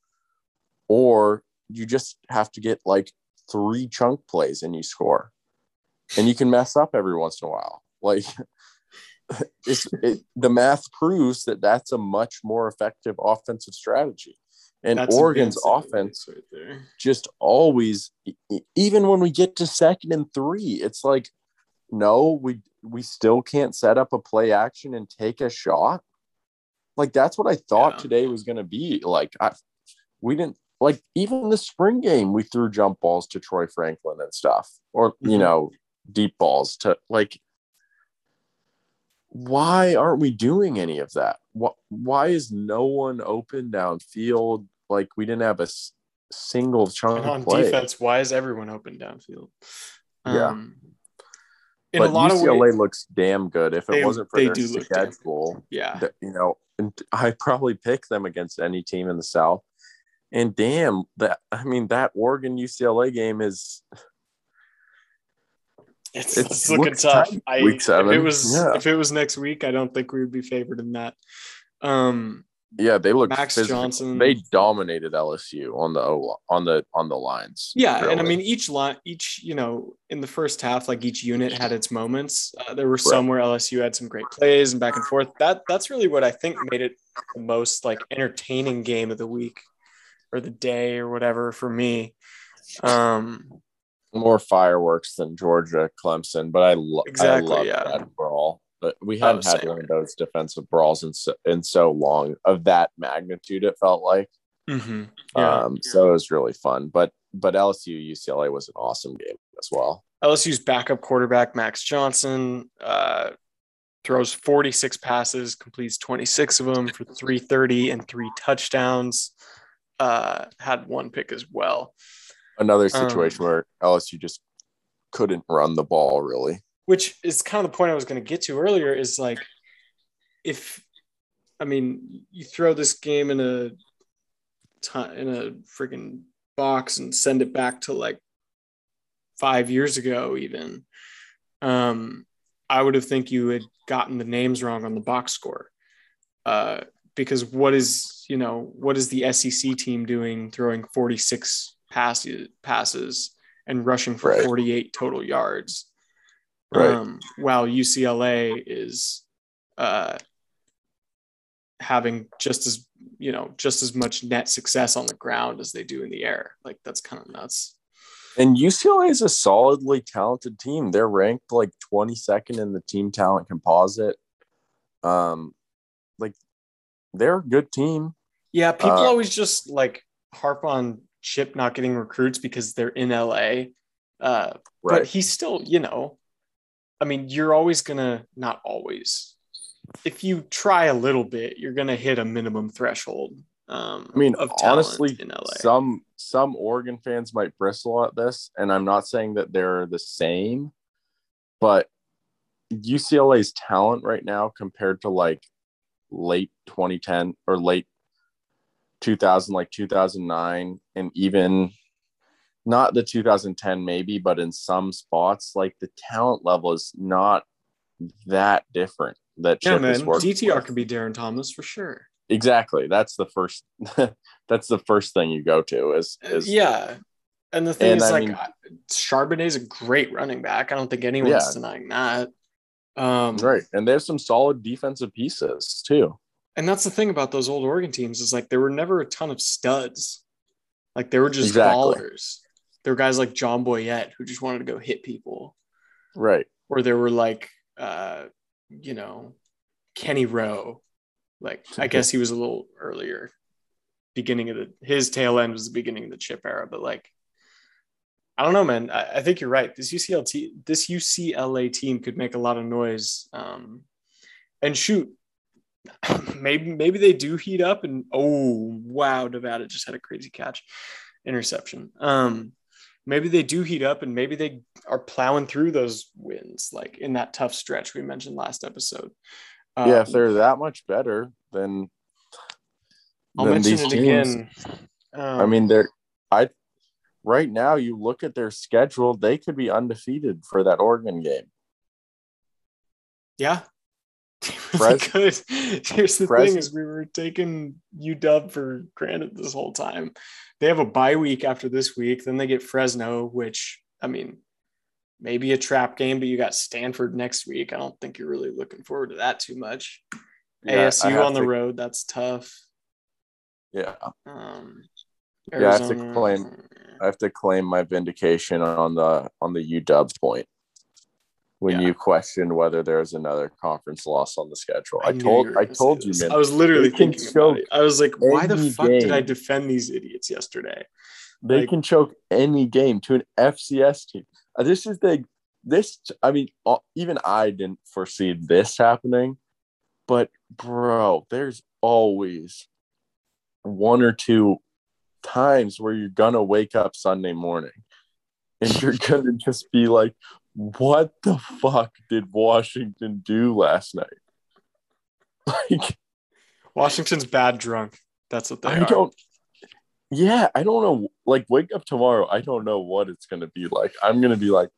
Or you just have to get like three chunk plays and you score. And you can mess up every once in a while. Like it's it, the math proves that that's a much more effective offensive strategy. And That's Oregon's offense right there. just always even when we get to second and 3, it's like no, we we still can't set up a play action and take a shot. Like that's what I thought Yeah. today was going to be. Like I we didn't like even the spring game we threw jump balls to Troy Franklin and stuff or you Mhm. know deep balls to like why aren't we doing any of that? Why, why is no one open downfield? Like we didn't have a s- single chunk And on defense, why is everyone open downfield? Yeah. In but UCLA ways, looks damn good. If it They- wasn't for they their do look damn good. schedule, yeah, that, you know, and I probably pick them against any team in the South. And damn, that I mean, that Oregon UCLA game is it's, It's it's looking tough. tight. I, If it was yeah. if it was next week, I don't think we would be favored in that. Um, yeah, they look Max physical. Johnson- They dominated LSU on the O on the on the lines. Yeah, and I mean each line, each you know, in the first half, like each unit had its moments. Uh, there were some where LSU had some great plays and back and forth. That that's really what I think made it the most like entertaining game of the week or the day or whatever for me. Um, more fireworks than Georgia Clemson, but I, lo- Exactly, I love yeah. that brawl. But we Oh, hadn't had one of those defensive brawls in so, in so long of that magnitude. It felt like. mhm, yeah. Um, so it was really fun. But but LSU UCLA was an awesome game as well. LSU's backup quarterback Max Johnson uh, throws 46 passes, completes 26 of them for 330 and three touchdowns. Uh, had one pick as well. Another Um, situation where LSU just couldn't run the ball really. Which is kind of the point I was going to get to earlier is like if I mean you throw this game in a in a freaking box and send it back to like 5 years ago even um I would have think you had gotten the names wrong on the box score uh because what is you know what is the SEC team doing throwing 46 passes passes and rushing for Right. 48 total yards Right. um, while UCLA is uh, having just as you know just as much net success on the ground as they do in the air. Like that's kind of nuts. And UCLA is a solidly talented team. They're ranked like 22nd in the team talent composite. Um, like they're a good team. Yeah, people Uh, always just like harp on Chip not getting recruits because they're in LA. Uh, But he's still, you know, I mean, you're always gonna not always. If you try a little bit, you're gonna hit a minimum threshold. Um, I mean, of honestly, in LA. some some Oregon fans might bristle at this, and I'm not saying that they're the same, but UCLA's talent right now compared to like late 2010 or late 2000, like 2009, and even not the 2010 maybe, but in some spots, like the talent level is not that different. That yeah, Chip man, is DTR with. could be Darron Thomas for sure. exactly. That's the first. that's the first thing you go to is is yeah, and the thing And is, I like, mean- I- Charbonnet's a great running back. I don't think anyone's Yeah. denying that. Um, Right. And there's some solid defensive pieces too. and that's the thing about those old Oregon teams is like there were never a ton of studs. Like they were just Exactly. ballers. There were guys like John Boyett who just wanted to go hit people, Right. or there were like, uh, you know, Kenny Rowe. Like I guess he was a little earlier, beginning of the his tail end was the beginning of the chip era, but like. I don't know, man. I, I think you're right. This UCLA te- this UCLA team could make a lot of noise. Um, and shoot, maybe maybe they do heat up and oh wow nevada just had a crazy catch interception um maybe they do heat up and maybe they are plowing through those wins like in that tough stretch we mentioned last episode. Uh, yeah, if they're that much better, then i'll then mention these it teams- again. Um, I mean, they're I right now you look at their schedule, they could be undefeated for that Oregon game. yeah really good. Here's the thing: is we were taking UW for granted this whole time. They have a bye week after this week, then they get Fresno, which I mean, maybe a trap game, but you got Stanford next week. I don't think you're really looking forward to that too much. Yeah, ASU on the to- road, that's tough. Yeah, Um, Yeah, I have to claim- I have to claim my vindication on the on the UW point when Yeah. you questioned whether there's another conference loss on the schedule. I, knew told you I told you, man. I was literally thinking about it. I was like, why the fuck did I defend these idiots yesterday? They like- can choke any game to an FCS team. Uh, This is the this. I mean, uh, even I didn't foresee this happening, but bro, there's always one or two times where you're gonna wake up Sunday morning and you're gonna just be like, "What the fuck did Washington do last night?" Like, Washington's bad drunk. That's what they I are. don't. Yeah, I don't know. Like, wake up tomorrow. I don't know what it's gonna be like. I'm gonna be like,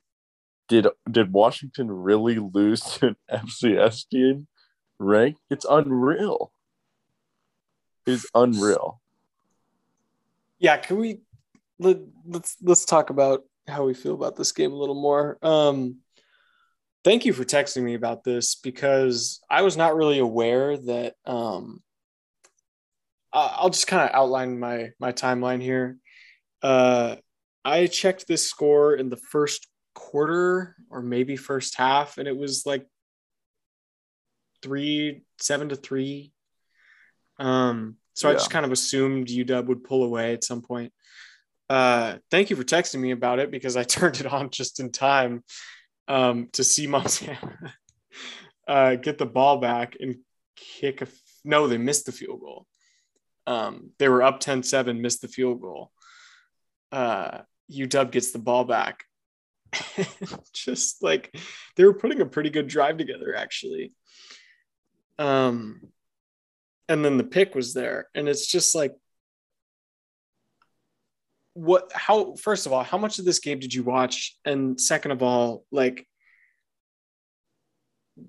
did did Washington really lose to an FCS team? Rank? It's unreal. It's unreal. Yeah, can we let, let's let's talk about how we feel about this game a little more. Um thank you for texting me about this because I was not really aware that um I'll just kind of outline my my timeline here. Uh I checked this score in the first quarter or maybe first half and it was like 3 7 to 3 um so I just kind of assumed UW would pull away at some point. Uh, thank you for texting me about it because I turned it on just in time um, to see Montana uh, get the ball back and kick a. F- no, they missed the field goal. Um, they were up 10 7, missed the field goal. Uh, UW gets the ball back. just like they were putting a pretty good drive together, actually. Um, and then the pick was there and it's just like what how first of all how much of this game did you watch and second of all like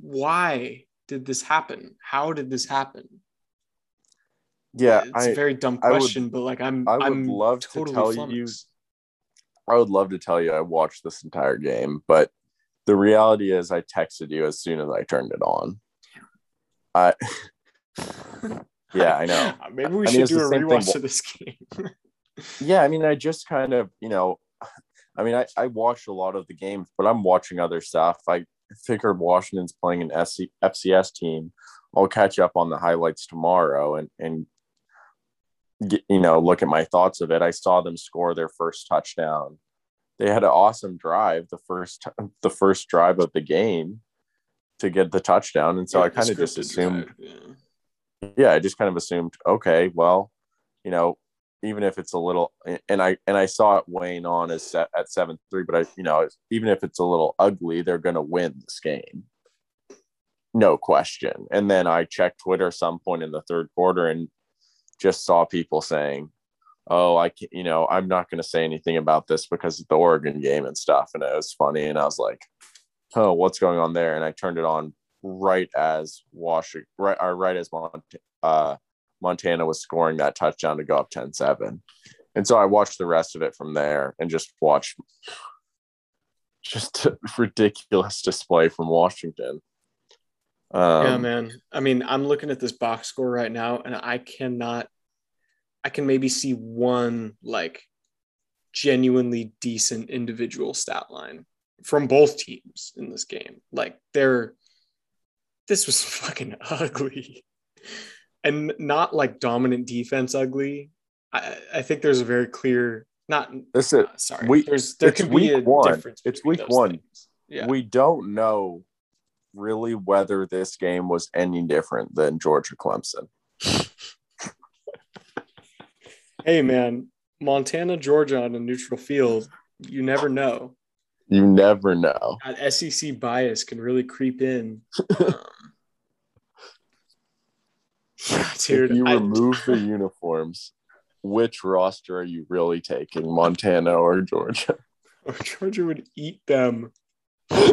why did this happen how did this happen Yeah, it's I a very dumb I would- question but like i'm I would i'm love to totally tell you- I would love to tell you I watched this entire game, but the reality is I texted you as soon as I turned it on. I yeah, I know. maybe we I should it's do a thing. rewatch of this game yeah, I mean, I just kind of, you know, I mean, I, I watched a lot of the games, but I'm watching other stuff. I figured Washington's playing an SC, FCS team. I'll catch up on the highlights tomorrow and, and get, you know, look at my thoughts of it. I saw them score their first touchdown. They had an awesome drive, the first, the first drive of the game to get the touchdown. And so Yeah, I kind of just assumed, drive, yeah. yeah i just kind of assumed okay well you know even if it's a little and i and i saw it weighing on as at 7-3 but i you know even if it's a little ugly they're going to win this game. No question. And then i checked twitter some point in the third quarter and just saw people saying oh i can't you know i'm not going to say anything about this because of the oregon game and stuff. And it was funny and i was like oh what's going on there? And i turned it on right as Washington, right, right as Mont, uh, Montana was scoring that touchdown to go up 10 7. And so I watched the rest of it from there and just watched just a ridiculous display from Washington. Um, yeah, man. I mean, I'm looking at this box score right now, and I cannot. I can maybe see one like genuinely decent individual stat line from both teams in this game. Like they're this was fucking ugly. And not like dominant defense ugly. I, I think there's a very clear not This is uh, sorry. week- there's there can be a week one. difference. It's week one. Yeah. we don't know really whether this game was any different than Georgia Clemson. hey man, Montana, Georgia on a neutral field, you never know. You never know. That SEC bias can really creep in. Yeah, dude. if you I- remove the uniforms, which roster are you really taking, Montana or Georgia? Georgia would eat them.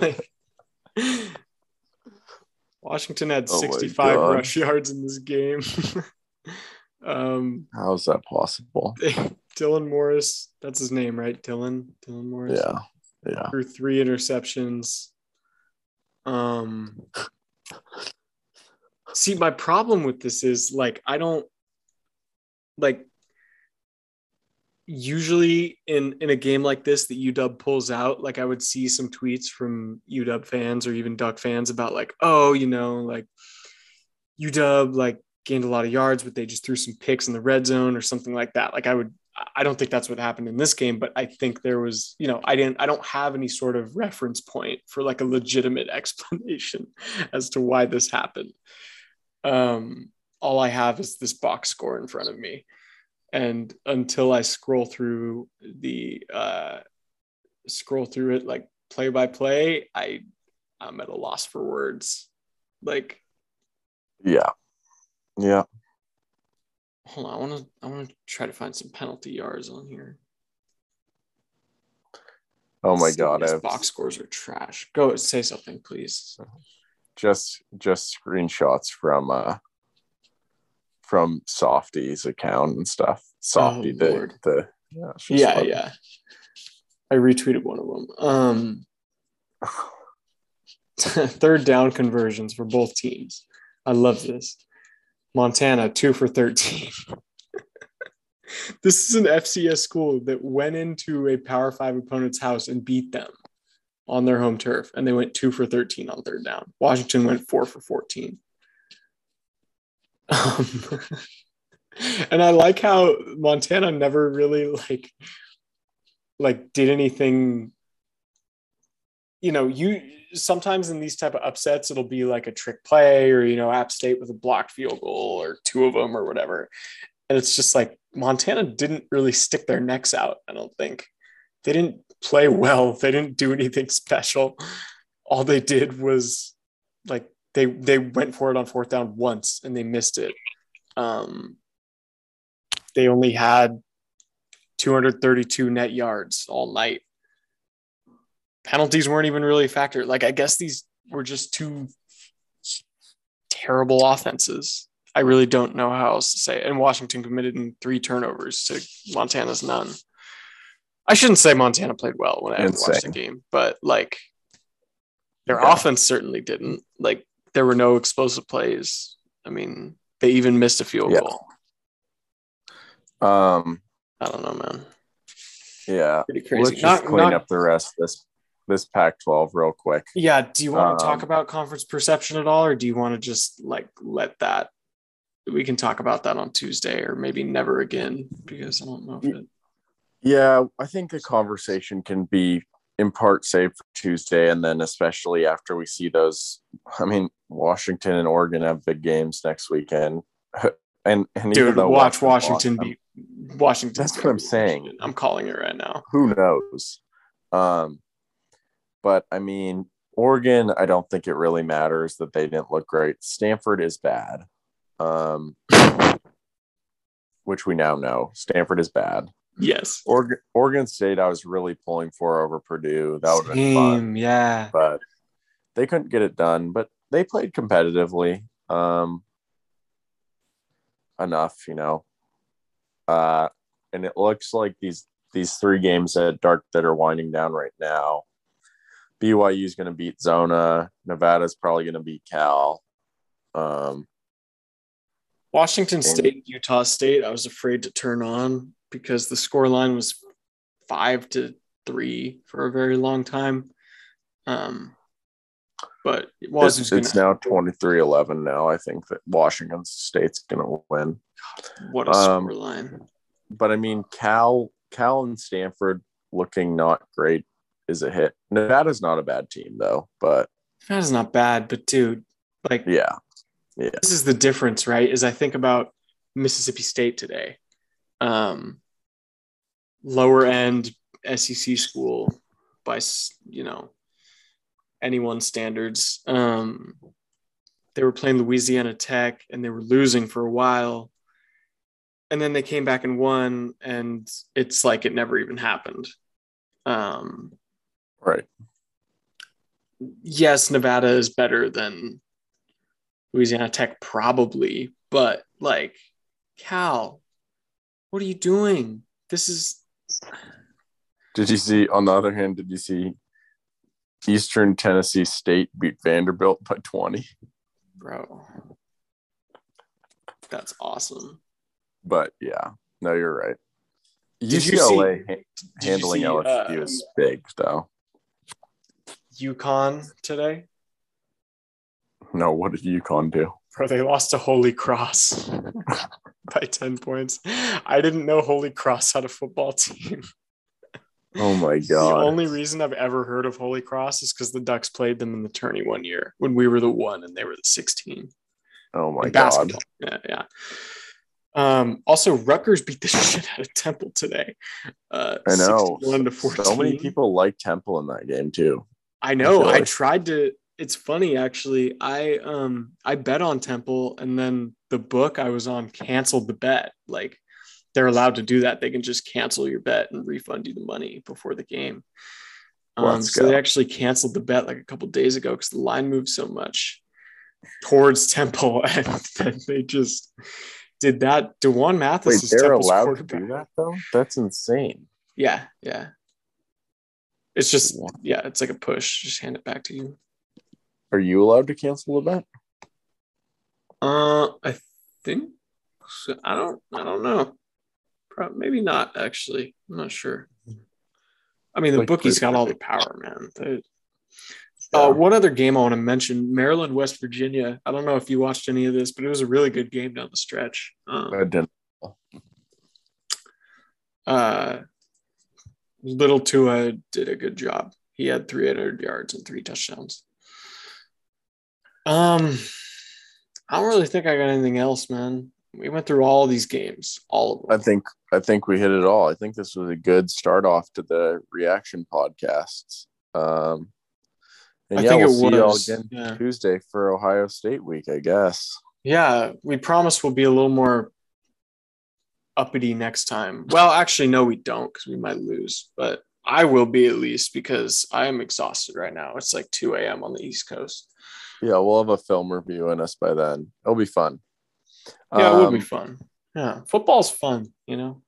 Washington had Oh 65 rush yards in this game. um, How is that possible? Dylan Morris, that's his name, right? Dylan, Dylan Morris. Yeah. Yeah. through three interceptions. Um, see, my problem with this is like I don't like usually in in a game like this that UW pulls out, like I would see some tweets from UW fans or even Duck fans about like, oh, you know, like UW like gained a lot of yards, but they just threw some picks in the red zone or something like that. Like I would I don't think that's what happened in this game, but I think there was, you know, I didn't I don't have any sort of reference point for like a legitimate explanation as to why this happened. Um all I have is this box score in front of me and until I scroll through the uh, scroll through it like play by play, I I'm at a loss for words. Like, Yeah. Yeah. hold on, I want to I want to try to find some penalty yards on here. Oh my These god. I've box scores are trash. Go say something, please. just just screenshots from uh from Softy's account and stuff. Softy Oh, the the yeah, Yeah, yeah. I retweeted one of them. Um, third down conversions for both teams. I love this. Montana, two for 13. this is an FCS school that went into a Power Five opponent's house and beat them on their home turf, and they went two for 13 on third down. Washington went four for 14. Um, and I like how Montana never really like like did anything you know you sometimes in these type of upsets it'll be like a trick play or you know app state with a blocked field goal or two of them or whatever and it's just like montana didn't really stick their necks out i don't think they didn't play well they didn't do anything special all they did was like they they went for it on fourth down once and they missed it um they only had 232 net yards all night. Penalties weren't even really a factor. Like, I guess these were just two terrible offenses. I really don't know how else to say it. And Washington committed in three turnovers to Montana's none. I shouldn't say Montana played well when I watched the game, but like their Yeah. offense certainly didn't. Like, there were no explosive plays. I mean, they even missed a field Yeah. goal. Um I don't know, man. yeah. Pretty crazy. Let's just Not- clean not- up the rest of this this Pac twelve real quick. Yeah. Do you want to talk Um, about conference perception at all, or do you want to just like let that? We can talk about that on Tuesday, or maybe never again, because I don't know if it. Yeah, I think the conversation can be in part saved for Tuesday, and then especially after we see those. I mean, Washington and Oregon have big games next weekend, and and Dude, watch Washington Washington beat Washington. That's what I'm saying. I'm calling it right now. who knows? Um, but I mean, Oregon, I don't think it really matters that they didn't look great. Stanford is bad, um, which we now know. Stanford is bad. Yes. Oregon, Oregon State, I was really pulling for over Purdue. That would have been fun, yeah. but they couldn't get it done. But they played competitively um, enough, you know. Uh, and it looks like these these three games at dark that are winding down right now. BYU is going to beat Zona. Nevada is probably going to beat Cal. Um, Washington State, Utah State. I was afraid to turn on because the score line was five to three for a very long time. Um, but it it's was it's now 23-11 now. I think that Washington State's going to win. what a um, score line. but I mean, Cal, Cal and Stanford looking not great is a hit. Nevada's not a bad team though, but That's not bad, but dude, like yeah, yeah, this is the difference, right? Is I think about Mississippi State today, um, lower end SEC school by you know anyone's standards. Um, they were playing Louisiana Tech and they were losing for a while, and then they came back and won, and it's like it never even happened. Um, right. yes, Nevada is better than Louisiana Tech, probably, but like, Cal, what are you doing? This is Did you see? On the other hand, did you see Eastern Tennessee State beat Vanderbilt by twenty? Bro, that's awesome. But yeah, no, you're right. Did UCLA see- ha- handling see, LSU uh, is big, though. UConn today? No, what did UConn do? Bro, they lost to Holy Cross by 10 points. I didn't know Holy Cross had a football team. Oh my god. The only reason I've ever heard of Holy Cross is because the Ducks played them in the tourney one year when we were the one and they were the 16. oh my god! Yeah, yeah. Um, also, Rutgers beat the shit out of Temple today. Uh, I know. 61 to 14. So many people like Temple in that game too. I know. I, like- tried to. It's funny actually. I um I bet on Temple, and then the book I was on canceled the bet. Like they're allowed to do that. They can just cancel your bet and refund you the money before the game. Um, so they actually canceled the bet like a couple days ago because the line moved so much towards Temple, and then they just did that. D'Wan Mathis Wait, is they're Temple's allowed to do that though? That's insane. Yeah, yeah. It's just yeah, it's like a push. Just hand it back to you. Are you allowed to cancel the bet? Uh, I think so. I don't. I don't know. Probably, maybe not. Actually, I'm not sure. I mean, the Like, bookies got all the power, man. They- Uh, one other game I want to mention: Maryland, West Virginia. I don't know if you watched any of this, but it was a really good game down the stretch. Um, I didn't. uh, Little Tua did a good job. He had 300 yards and three touchdowns. Um, I don't really think I got anything else, man. We went through all these games, all of them. I think I think we hit it all. I think this was a good start off to the reaction podcasts. Um, and I yeah, think we'll it see y'all again yeah. Tuesday for Ohio State week, I guess. Yeah, we promise we'll be a little more uppity next time. Well, actually, no, we don't because we might lose, but I will be at least because I am exhausted right now. It's like 2 a.m. on the East Coast. Yeah, we'll have a film review in us by then. It'll be fun. Yeah, it would be Um, fun. Yeah, football's fun, you know?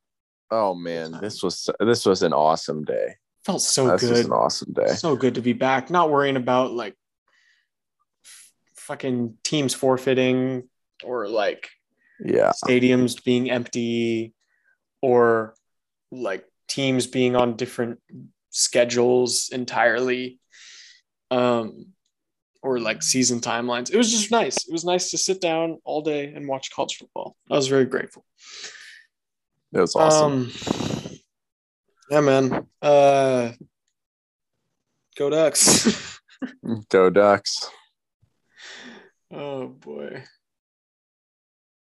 Oh man, this was this was an awesome day. Felt so this was good. an awesome day. So good to be back, not worrying about like f- fucking teams forfeiting or like Yeah, stadiums being empty or like teams being on different schedules entirely um or like season timelines. It was just nice. It was nice to sit down all day and watch college football. I was very grateful. It was awesome. um yeah man. Uh go ducks. Go Ducks. oh boy